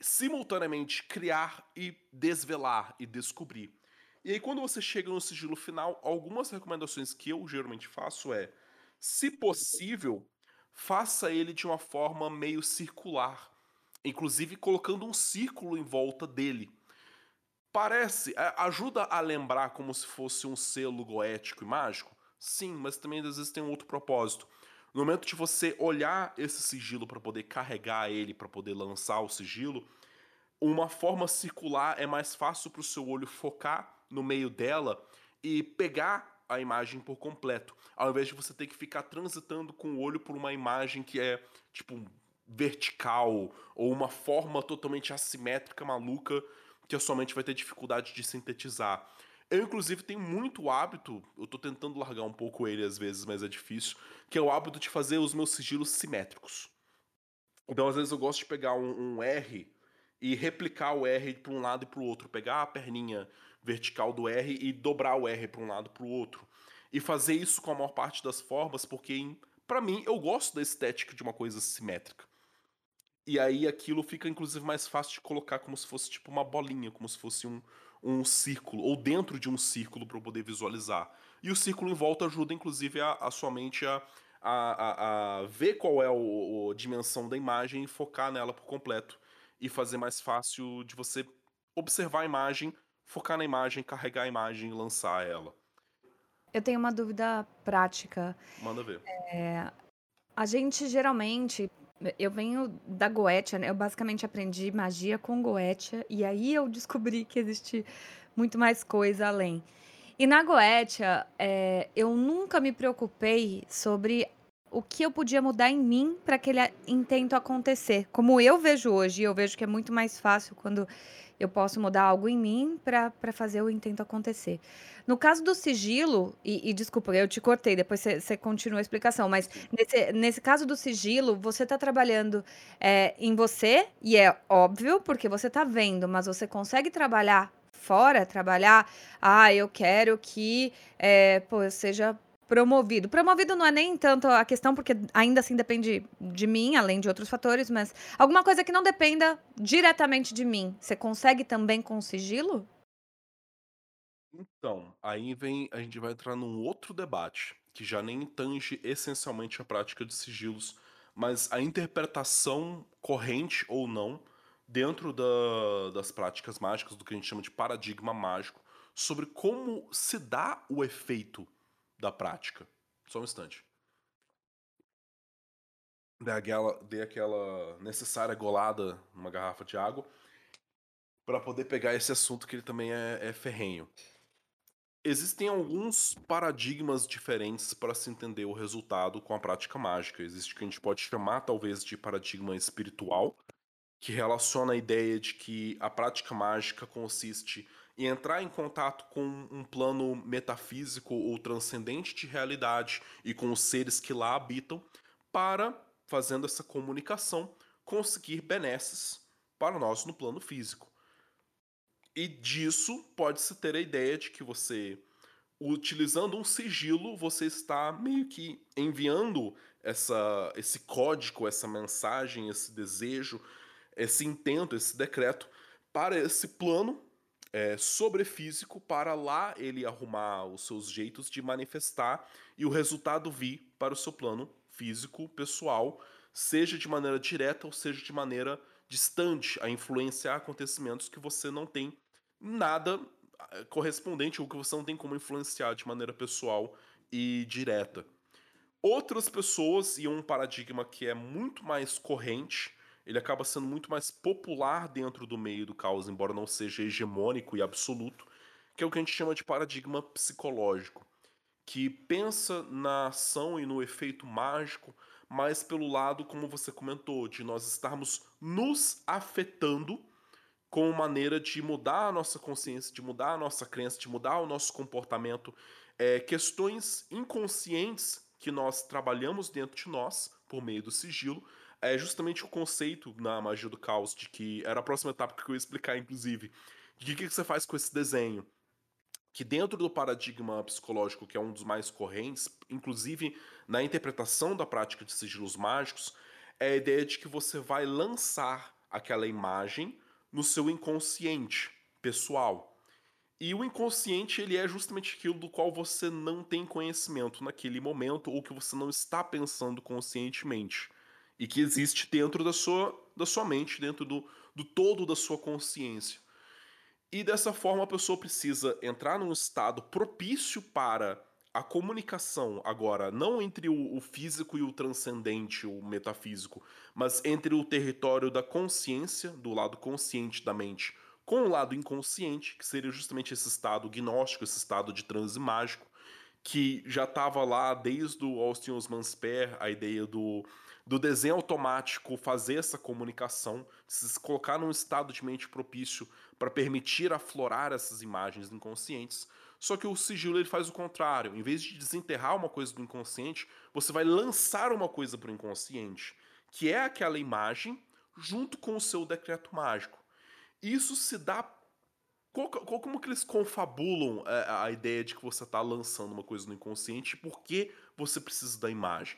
simultaneamente criar e desvelar e descobrir. E aí, quando você chega no sigilo final, algumas recomendações que eu geralmente faço é, se possível, faça ele de uma forma meio circular, inclusive colocando um círculo em volta dele. Parece, ajuda a lembrar como se fosse um selo goético e mágico? Sim, mas também às vezes tem um outro propósito. No momento de você olhar esse sigilo para poder carregar ele, para poder lançar o sigilo, uma forma circular é mais fácil para o seu olho focar no meio dela e pegar a imagem por completo, ao invés de você ter que ficar transitando com o olho por uma imagem que é tipo vertical ou uma forma totalmente assimétrica, maluca, que a sua mente vai ter dificuldade de sintetizar. Eu, inclusive, tenho muito hábito, eu tô tentando largar um pouco ele às vezes, mas é difícil, que é o hábito de fazer os meus sigilos simétricos. Então, às vezes, eu gosto de pegar um, um R e replicar o R para um lado e para o outro. Pegar a perninha vertical do R e dobrar o R para um lado e para o outro. E fazer isso com a maior parte das formas, porque, para mim, eu gosto da estética de uma coisa simétrica. E aí aquilo fica, inclusive, mais fácil de colocar como se fosse tipo uma bolinha, como se fosse um, um círculo, ou dentro de um círculo para poder visualizar. E o círculo em volta ajuda, inclusive, a, a sua mente a, a, a, a ver qual é o, a dimensão da imagem e focar nela por completo. E fazer mais fácil de você observar a imagem, focar na imagem, carregar a imagem e lançar ela. Eu tenho uma dúvida prática. Manda ver. É, a gente geralmente. Eu venho da Goetia, né? Eu basicamente aprendi magia com Goetia, e aí eu descobri que existe muito mais coisa além. E na Goetia, é, eu nunca me preocupei sobre o que eu podia mudar em mim para aquele intento acontecer. Como eu vejo hoje, eu vejo que é muito mais fácil quando eu posso mudar algo em mim para fazer o intento acontecer. No caso do sigilo, e, e desculpa, eu te cortei, depois você continua a explicação, mas nesse, nesse caso do sigilo, você está trabalhando é, em você, e é óbvio, porque você está vendo, mas você consegue trabalhar fora, trabalhar, ah, eu quero que é, pô, seja promovido. Promovido não é nem tanto a questão, porque ainda assim depende de mim, além de outros fatores, mas alguma coisa que não dependa diretamente de mim. Você consegue também com sigilo? Então, aí vem, a gente vai entrar num outro debate, que já nem tange essencialmente a prática de sigilos, mas a interpretação corrente ou não dentro da, das práticas mágicas, do que a gente chama de paradigma mágico, sobre como se dá o efeito da prática. Só um instante. Dei aquela, dei aquela necessária golada numa garrafa de água para poder pegar esse assunto que ele também é, é ferrenho. Existem alguns paradigmas diferentes para se entender o resultado com a prática mágica. Existe o que a gente pode chamar, talvez, de paradigma espiritual, que relaciona a ideia de que a prática mágica consiste em entrar em contato com um plano metafísico ou transcendente de realidade e com os seres que lá habitam, para, fazendo essa comunicação, conseguir benesses para nós no plano físico. E disso pode-se ter a ideia de que você, utilizando um sigilo, você está meio que enviando essa, esse código, essa mensagem, esse desejo, esse intento, esse decreto para esse plano é, sobrefísico para lá ele arrumar os seus jeitos de manifestar e o resultado vir para o seu plano físico, pessoal, seja de maneira direta ou seja de maneira distante, a influenciar acontecimentos que você não tem nada eh, correspondente ou que você não tem como influenciar de maneira pessoal e direta. Outras pessoas, e um paradigma que é muito mais corrente, ele acaba sendo muito mais popular dentro do meio do caos, embora não seja hegemônico e absoluto, que é o que a gente chama de paradigma psicológico, que pensa na ação e no efeito mágico, mas pelo lado, como você comentou, de nós estarmos nos afetando como maneira de mudar a nossa consciência, de mudar a nossa crença, de mudar o nosso comportamento, é, questões inconscientes que nós trabalhamos dentro de nós por meio do sigilo, é justamente o conceito na magia do caos de que era a próxima etapa que eu ia explicar, inclusive, de que, que você faz com esse desenho. Que dentro do paradigma psicológico, que é um dos mais correntes, inclusive na interpretação da prática de sigilos mágicos, é a ideia de que você vai lançar aquela imagem no seu inconsciente pessoal. E o inconsciente ele é justamente aquilo do qual você não tem conhecimento naquele momento ou que você não está pensando conscientemente e que existe dentro da sua, da sua mente, dentro do, do todo da sua consciência. E dessa forma a pessoa precisa entrar num estado propício para a comunicação, agora, não entre o, o físico e o transcendente, o metafísico, mas entre o território da consciência, do lado consciente da mente, com o lado inconsciente, que seria justamente esse estado gnóstico, esse estado de transe mágico, que já estava lá desde o Austin Osman Spare, a ideia do do desenho automático fazer essa comunicação, se colocar num estado de mente propício para permitir aflorar essas imagens inconscientes. Só que o sigilo ele faz o contrário. Em vez de desenterrar uma coisa do inconsciente, você vai lançar uma coisa para o inconsciente, que é aquela imagem junto com o seu decreto mágico. Isso se dá como que eles confabulam é, a, ideia de que você está lançando uma coisa no inconsciente e por que você precisa da imagem?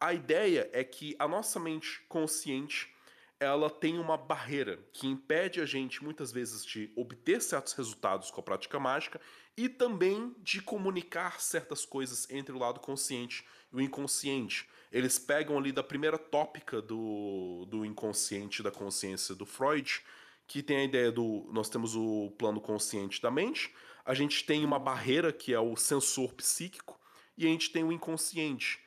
A ideia é que a nossa mente consciente ela tem uma barreira que impede a gente muitas vezes de obter certos resultados com a prática mágica e também de comunicar certas coisas entre o lado consciente e o inconsciente. Eles pegam ali da primeira tópica do, do inconsciente da consciência do Freud, que tem a ideia do nós temos o plano consciente da mente, a gente tem uma barreira que é o sensor psíquico e a gente tem o inconsciente.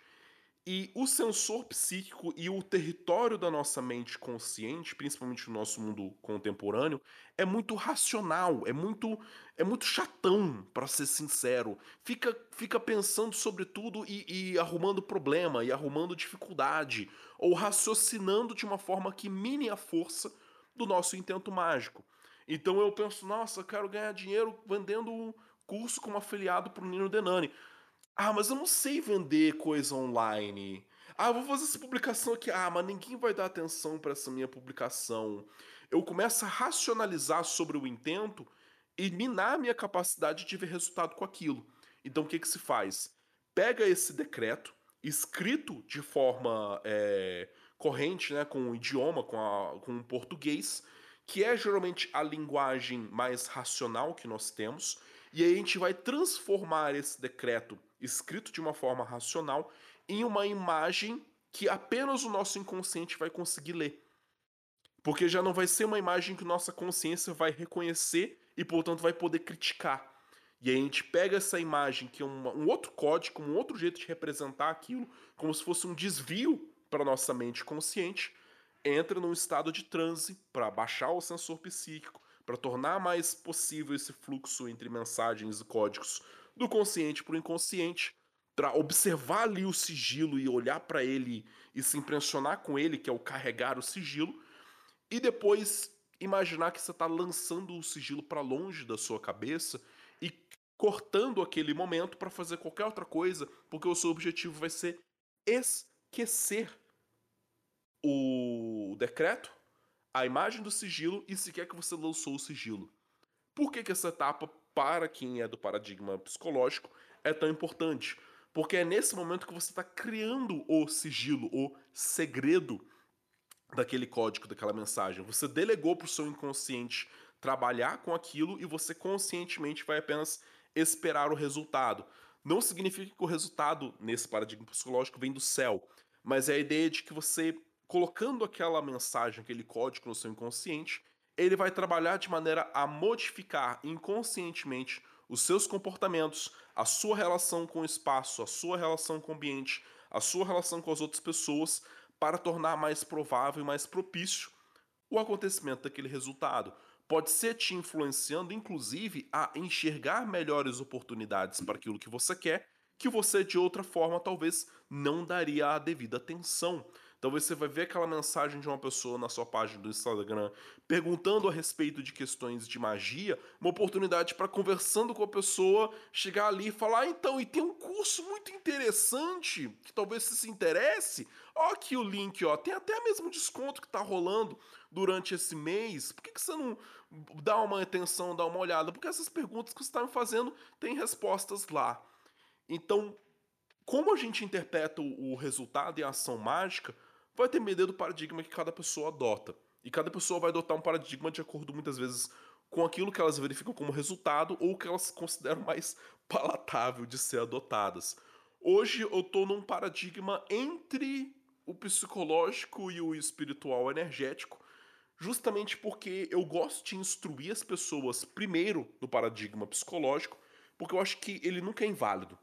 E o sensor psíquico e o território da nossa mente consciente, principalmente no nosso mundo contemporâneo, é muito racional, é muito é muito chatão, para ser sincero. Fica fica pensando sobre tudo e, e arrumando problema e arrumando dificuldade ou raciocinando de uma forma que mine a força do nosso intento mágico. Então eu penso, nossa, quero ganhar dinheiro vendendo um curso como afiliado para o Nino Denani. Ah, mas eu não sei vender coisa online. Ah, vou fazer essa publicação aqui. Ah, mas ninguém vai dar atenção para essa minha publicação. Eu começo a racionalizar sobre o intento e minar a minha capacidade de ver resultado com aquilo. Então o que, que se faz? Pega esse decreto, escrito de forma é, corrente, né, com o idioma, com, a, com o português, que é geralmente a linguagem mais racional que nós temos, e aí a gente vai transformar esse decreto escrito de uma forma racional, em uma imagem que apenas o nosso inconsciente vai conseguir ler. Porque já não vai ser uma imagem que nossa consciência vai reconhecer e, portanto, vai poder criticar. E aí a gente pega essa imagem, que é uma, um outro código, um outro jeito de representar aquilo, como se fosse um desvio para nossa mente consciente, entra num estado de transe para baixar o sensor psíquico, para tornar mais possível esse fluxo entre mensagens e códigos do consciente para o inconsciente, para observar ali o sigilo e olhar para ele e se impressionar com ele, que é o carregar o sigilo, e depois imaginar que você está lançando o sigilo para longe da sua cabeça e cortando aquele momento para fazer qualquer outra coisa, porque o seu objetivo vai ser esquecer o decreto, a imagem do sigilo e sequer que você lançou o sigilo. Por que, que essa etapa para quem é do paradigma psicológico, é tão importante. Porque é nesse momento que você está criando o sigilo, o segredo daquele código, daquela mensagem. Você delegou para o seu inconsciente trabalhar com aquilo e você conscientemente vai apenas esperar o resultado. Não significa que o resultado, nesse paradigma psicológico, vem do céu, mas é a ideia de que você, colocando aquela mensagem, aquele código no seu inconsciente, ele vai trabalhar de maneira a modificar inconscientemente os seus comportamentos, a sua relação com o espaço, a sua relação com o ambiente, a sua relação com as outras pessoas, para tornar mais provável e mais propício o acontecimento daquele resultado. Pode ser te influenciando, inclusive, a enxergar melhores oportunidades para aquilo que você quer, que você de outra forma talvez não daria a devida atenção. Talvez você vai ver aquela mensagem de uma pessoa na sua página do Instagram perguntando a respeito de questões de magia, uma oportunidade para conversando com a pessoa, chegar ali e falar: ah, então, e tem um curso muito interessante que talvez você se interesse. Ó, aqui o link, ó, tem até mesmo desconto que tá rolando durante esse mês. Por que, que você não dá uma atenção, dá uma olhada? Porque essas perguntas que você está me fazendo têm respostas lá. Então, como a gente interpreta o resultado e a ação mágica vai medo do paradigma que cada pessoa adota. E cada pessoa vai adotar um paradigma de acordo muitas vezes com aquilo que elas verificam como resultado ou que elas consideram mais palatável de ser adotadas. Hoje eu estou num paradigma entre o psicológico e o espiritual energético, justamente porque eu gosto de instruir as pessoas primeiro no paradigma psicológico, porque eu acho que ele nunca é inválido.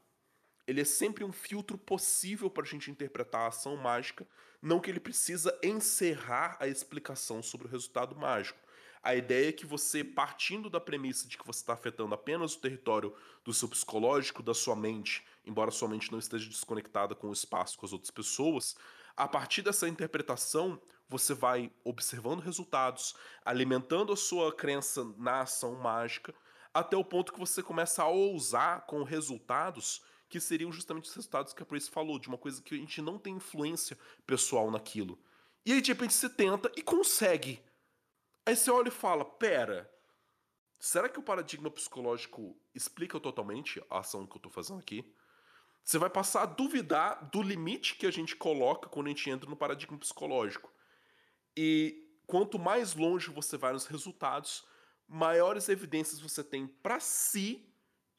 Ele é sempre um filtro possível para a gente interpretar a ação mágica, não que ele precisa encerrar a explicação sobre o resultado mágico. A ideia é que você, partindo da premissa de que você está afetando apenas o território do seu psicológico, da sua mente, embora sua mente não esteja desconectada com o espaço, com as outras pessoas, a partir dessa interpretação, você vai observando resultados, alimentando a sua crença na ação mágica, até o ponto que você começa a ousar com resultados que seriam justamente os resultados que a Prace falou, de uma coisa que a gente não tem influência pessoal naquilo. E aí, de repente, você tenta e consegue. Aí você olha e fala: pera, será que o paradigma psicológico explica totalmente a ação que eu tô fazendo aqui? Você vai passar a duvidar do limite que a gente coloca quando a gente entra no paradigma psicológico. E quanto mais longe você vai nos resultados, maiores evidências você tem para si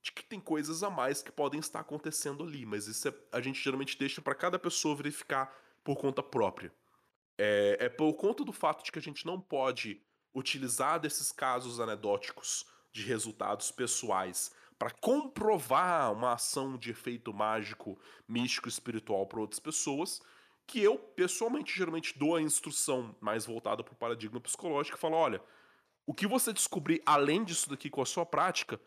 de que tem coisas a mais que podem estar acontecendo ali, mas isso é, a gente geralmente deixa para cada pessoa verificar por conta própria. É, é por conta do fato de que a gente não pode utilizar desses casos anedóticos de resultados pessoais para comprovar uma ação de efeito mágico, místico, espiritual para outras pessoas, que eu pessoalmente geralmente dou a instrução mais voltada para o paradigma psicológico e falo, olha, o que você descobrir além disso daqui com a sua prática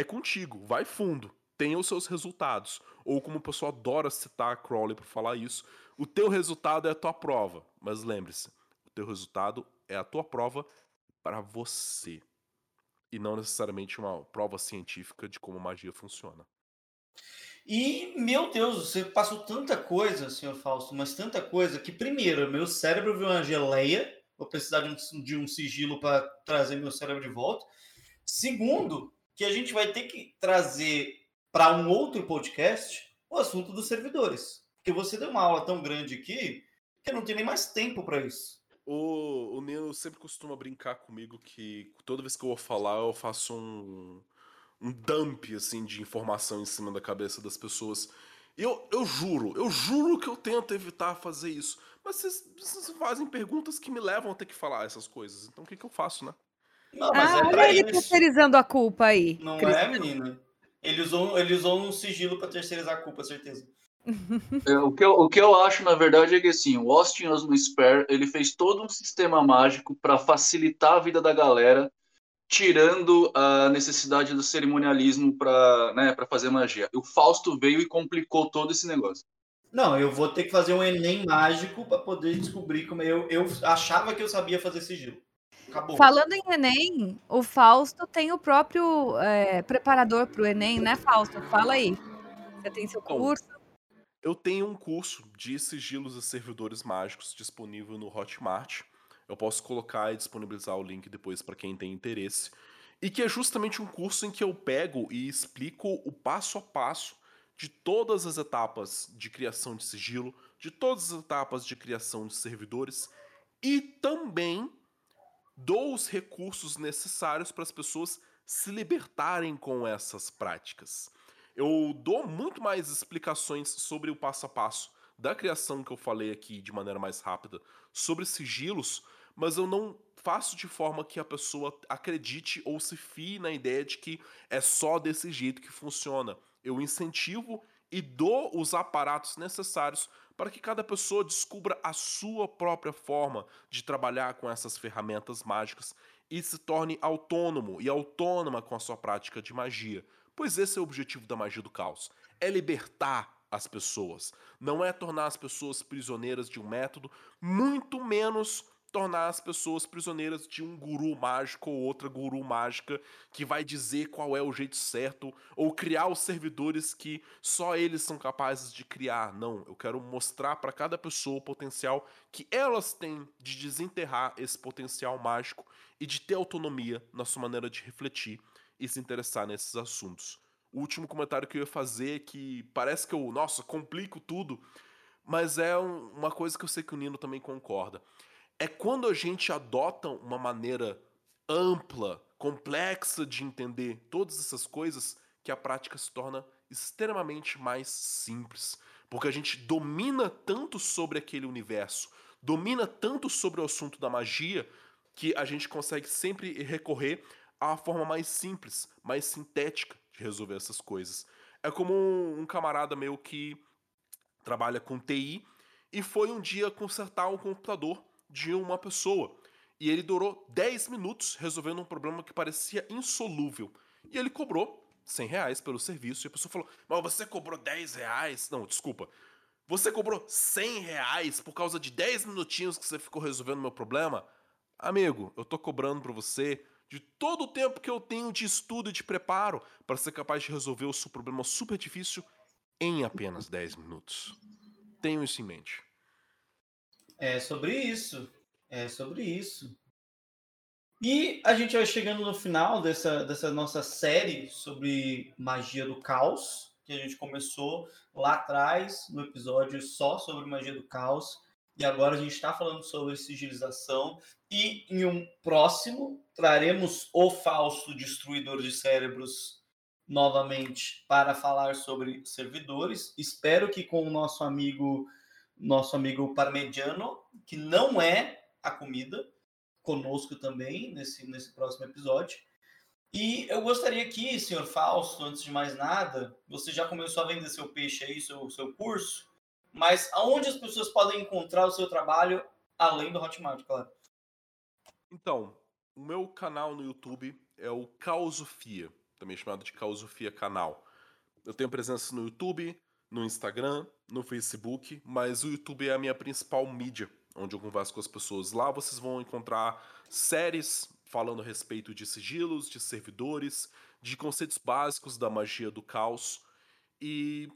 é contigo, vai fundo, tenha os seus resultados. Ou como o pessoal adora citar Crowley para falar isso, o teu resultado é a tua prova. Mas lembre-se, o teu resultado é a tua prova para você. E não necessariamente uma prova científica de como magia funciona. E, meu Deus, você passou tanta coisa, senhor Fausto, mas tanta coisa, que primeiro, meu cérebro viu uma geleia, vou precisar de um, de um sigilo para trazer meu cérebro de volta. Segundo, que a gente vai ter que trazer para um outro podcast o assunto dos servidores. Porque você deu uma aula tão grande aqui que eu não tenho nem mais tempo para isso. O, o Nino sempre costuma brincar comigo que toda vez que eu vou falar, eu faço um, um dump assim, de informação em cima da cabeça das pessoas. Eu, eu juro, eu juro que eu tento evitar fazer isso. Mas vocês, vocês fazem perguntas que me levam a ter que falar essas coisas. Então o que, que eu faço, né? Não, mas ah, é olha ele isso. terceirizando a culpa aí. Não é, menina? Ele usou, ele usou um sigilo para terceirizar a culpa, certeza. É, o, que eu, o que eu acho, na verdade, é que assim, o Austin Osmo Spare, ele fez todo um sistema mágico para facilitar a vida da galera, tirando a necessidade do cerimonialismo para né, fazer magia. E o Fausto veio e complicou todo esse negócio. Não, eu vou ter que fazer um Enem mágico para poder descobrir como eu, eu achava que eu sabia fazer sigilo. Acabou. Falando em Enem, o Fausto tem o próprio é, preparador para o Enem, né, Fausto? Fala aí. Você tem seu curso? Eu tenho um curso de sigilos e servidores mágicos disponível no Hotmart. Eu posso colocar e disponibilizar o link depois para quem tem interesse. E que é justamente um curso em que eu pego e explico o passo a passo de todas as etapas de criação de sigilo, de todas as etapas de criação de servidores e também dou os recursos necessários para as pessoas se libertarem com essas práticas. Eu dou muito mais explicações sobre o passo a passo da criação que eu falei aqui de maneira mais rápida sobre sigilos, mas eu não faço de forma que a pessoa acredite ou se fie na ideia de que é só desse jeito que funciona. Eu incentivo e dou os aparatos necessários para que cada pessoa descubra a sua própria forma de trabalhar com essas ferramentas mágicas e se torne autônomo e autônoma com a sua prática de magia. Pois esse é o objetivo da magia do caos: é libertar as pessoas. Não é tornar as pessoas prisioneiras de um método, muito menos tornar as pessoas prisioneiras de um guru mágico ou outra guru mágica que vai dizer qual é o jeito certo ou criar os servidores que só eles são capazes de criar. Não, eu quero mostrar para cada pessoa o potencial que elas têm de desenterrar esse potencial mágico e de ter autonomia na sua maneira de refletir e se interessar nesses assuntos. O último comentário que eu ia fazer, é que parece que eu, nossa, complico tudo, mas é um, uma coisa que eu sei que o Nino também concorda. É quando a gente adota uma maneira ampla, complexa de entender todas essas coisas, que a prática se torna extremamente mais simples. Porque a gente domina tanto sobre aquele universo, domina tanto sobre o assunto da magia, que a gente consegue sempre recorrer a forma mais simples, mais sintética de resolver essas coisas. É como um camarada meu que trabalha com TI e foi um dia consertar um computador de uma pessoa. E ele durou 10 minutos resolvendo um problema que parecia insolúvel. E ele cobrou 100 reais pelo serviço. E a pessoa falou: Mas você cobrou 10 reais? Não, desculpa. Você cobrou 100 reais por causa de 10 minutinhos que você ficou resolvendo meu problema? Amigo, eu tô cobrando pra você de todo o tempo que eu tenho de estudo e de preparo para ser capaz de resolver o seu problema super difícil em apenas 10 minutos. Tenho isso em mente. É sobre isso. É sobre isso. E a gente vai chegando no final dessa, dessa nossa série sobre magia do caos, que a gente começou lá atrás, no episódio só sobre magia do caos. e agora a gente está falando sobre sigilização. E em um próximo, traremos o falso destruidor de cérebros novamente para falar sobre servidores. Espero que com o nosso amigo, nosso amigo parmegiano, que não é a comida, conosco também nesse, nesse próximo episódio. E eu gostaria aqui, senhor Fausto, antes de mais nada, você já começou a vender seu peixe aí, seu, seu curso, mas aonde as pessoas podem encontrar o seu trabalho além do Hotmart, claro? Então, o meu canal no YouTube é o Causofia, também chamado de Causofia Canal. Eu tenho presença no YouTube, no Instagram, no Facebook, mas o YouTube é a minha principal mídia, onde eu converso com as pessoas. Lá vocês vão encontrar séries falando a respeito de sigilos, de servidores, de conceitos básicos da magia do caos. E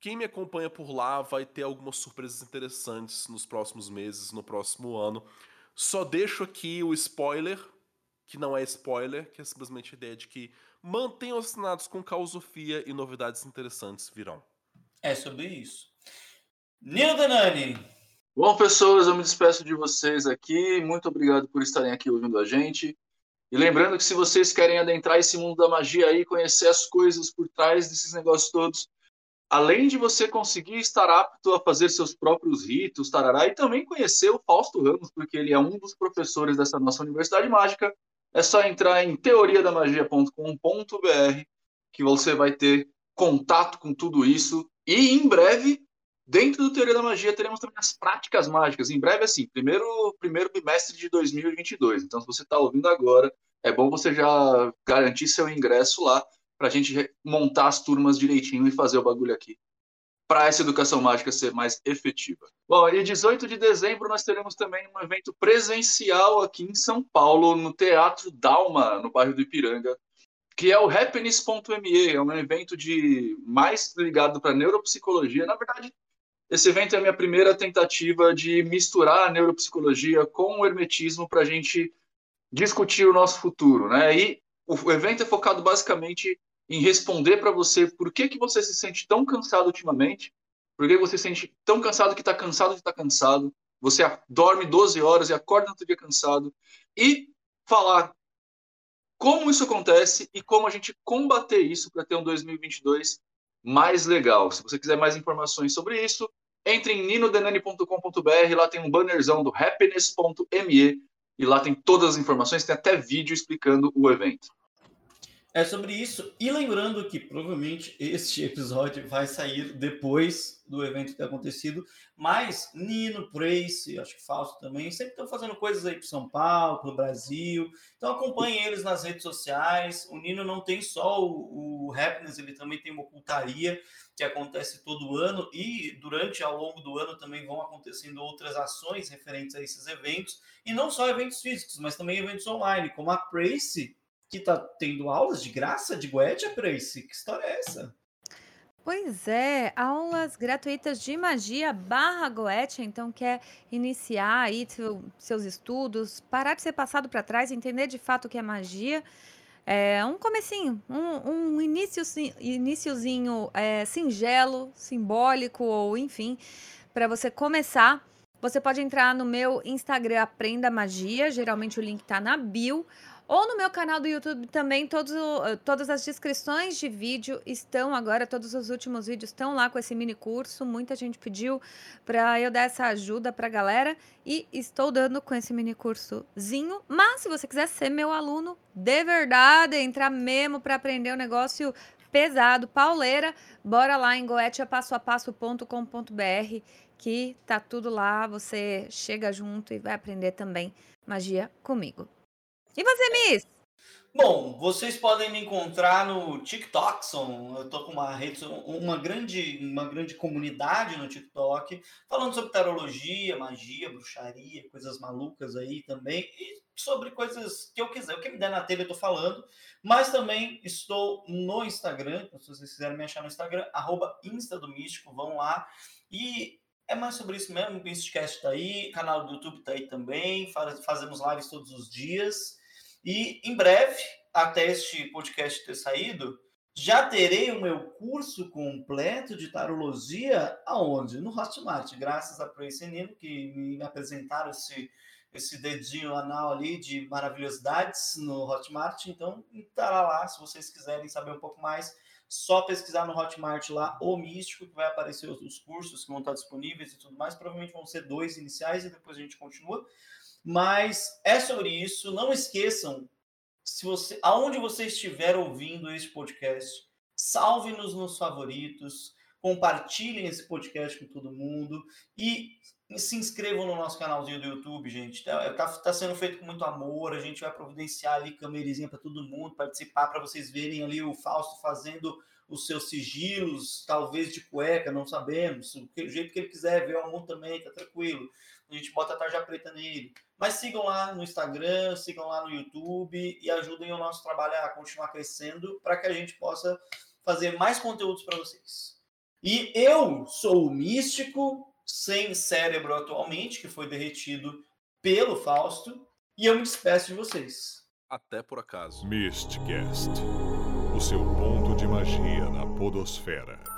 quem me acompanha por lá vai ter algumas surpresas interessantes nos próximos meses, no próximo ano. Só deixo aqui o spoiler, que não é spoiler, que é simplesmente a ideia de que mantenham assinados com Causofia e novidades interessantes virão. É sobre isso. Nil Danani, Bom, pessoas, eu me despeço de vocês aqui. Muito obrigado por estarem aqui ouvindo a gente. E lembrando que se vocês querem adentrar esse mundo da magia aí, conhecer as coisas por trás desses negócios todos, além de você conseguir estar apto a fazer seus próprios ritos, tarará, e também conhecer o Fausto Ramos, porque ele é um dos professores dessa nossa Universidade Mágica, é só entrar em teoriadamagia.com.br que você vai ter contato com tudo isso. E em breve Dentro do Teoria da Magia, teremos também as práticas mágicas. Em breve, assim, primeiro, primeiro bimestre de 2022. Então, se você está ouvindo agora, é bom você já garantir seu ingresso lá para a gente montar as turmas direitinho e fazer o bagulho aqui. Para essa educação mágica ser mais efetiva. Bom, e 18 de dezembro nós teremos também um evento presencial aqui em São Paulo, no Teatro Dalma, no bairro do Ipiranga, que é o happiness.me, é um evento de mais ligado para neuropsicologia. Na verdade, esse evento é a minha primeira tentativa de misturar a neuropsicologia com o hermetismo para a gente discutir o nosso futuro, né? E o evento é focado basicamente em responder para você por que, que você se sente tão cansado ultimamente, por que você se sente tão cansado que está cansado de estar tá cansado, você dorme 12 horas e acorda no outro dia cansado, e falar como isso acontece e como a gente combater isso para ter um 2022 mais legal. Se você quiser mais informações sobre isso, entre em ninodenani.com.br, lá tem um bannerzão do happiness.me e lá tem todas as informações, tem até vídeo explicando o evento. É sobre isso. E lembrando que provavelmente este episódio vai sair depois do evento ter acontecido. Mas Nino, Prace, acho que Fausto também, sempre estão fazendo coisas aí para São Paulo, para o Brasil. Então acompanhem eles nas redes sociais. O Nino não tem só o, o Happiness, ele também tem uma ocultaria que acontece todo ano. E durante, ao longo do ano, também vão acontecendo outras ações referentes a esses eventos. E não só eventos físicos, mas também eventos online, como a Prace que tá tendo aulas de graça de Goethe, Prace? Que história é essa? Pois é, aulas gratuitas de magia barra Goethe, então quer iniciar aí seu, seus estudos, parar de ser passado para trás, entender de fato o que é magia. É um comecinho, um, um início, iniciozinho é, singelo, simbólico ou enfim, para você começar. Você pode entrar no meu Instagram Aprenda Magia, geralmente o link está na bio, ou no meu canal do YouTube também, todos, todas as descrições de vídeo estão agora, todos os últimos vídeos estão lá com esse mini curso. Muita gente pediu para eu dar essa ajuda para a galera e estou dando com esse mini cursozinho. Mas se você quiser ser meu aluno de verdade, entrar mesmo para aprender o um negócio pesado, pauleira, bora lá em goetiapassoapasso.com.br que tá tudo lá, você chega junto e vai aprender também magia comigo. E você, Miss? Bom, vocês podem me encontrar no TikTok. Eu tô com uma rede, uma grande, uma grande comunidade no TikTok, falando sobre tarologia, magia, bruxaria, coisas malucas aí também, e sobre coisas que eu quiser, o que me der na telha eu tô falando. Mas também estou no Instagram, então se vocês quiserem me achar no Instagram, arroba Insta do Místico, vão lá. E é mais sobre isso mesmo, o Mistcast tá aí, canal do YouTube tá aí também, fazemos lives todos os dias. E em breve, até este podcast ter saído, Já terei o meu curso completo de tarologia aonde? No Hotmart, graças a Praise Nino, que me apresentaram esse, esse dedinho anal ali de maravilhosidades no Hotmart. Então, estará lá, se vocês quiserem saber um pouco mais, só pesquisar no Hotmart lá o Místico, que vai aparecer os, os cursos que vão estar disponíveis e tudo mais. Provavelmente vão ser dois iniciais e depois a gente continua. Mas é sobre isso. Não esqueçam, se você, aonde você estiver ouvindo este podcast, salve-nos nos favoritos, compartilhem esse podcast com todo mundo e se inscrevam no nosso canalzinho do YouTube, gente. Tá, tá, tá sendo feito com muito amor. A gente vai providenciar ali camerizinha para todo mundo participar, para vocês verem ali o Fausto fazendo os seus sigilos, talvez de cueca, não sabemos. O jeito que ele quiser ver o amor também, tá tranquilo. A gente bota a tarja preta nele. Mas sigam lá no Instagram, sigam lá no YouTube e ajudem o nosso trabalho a continuar crescendo para que a gente possa fazer mais conteúdos para vocês. E eu sou o místico, sem cérebro atualmente, que foi derretido pelo Fausto, e eu me despeço de vocês. Até por acaso. Mistcast, o seu ponto de magia na podosfera.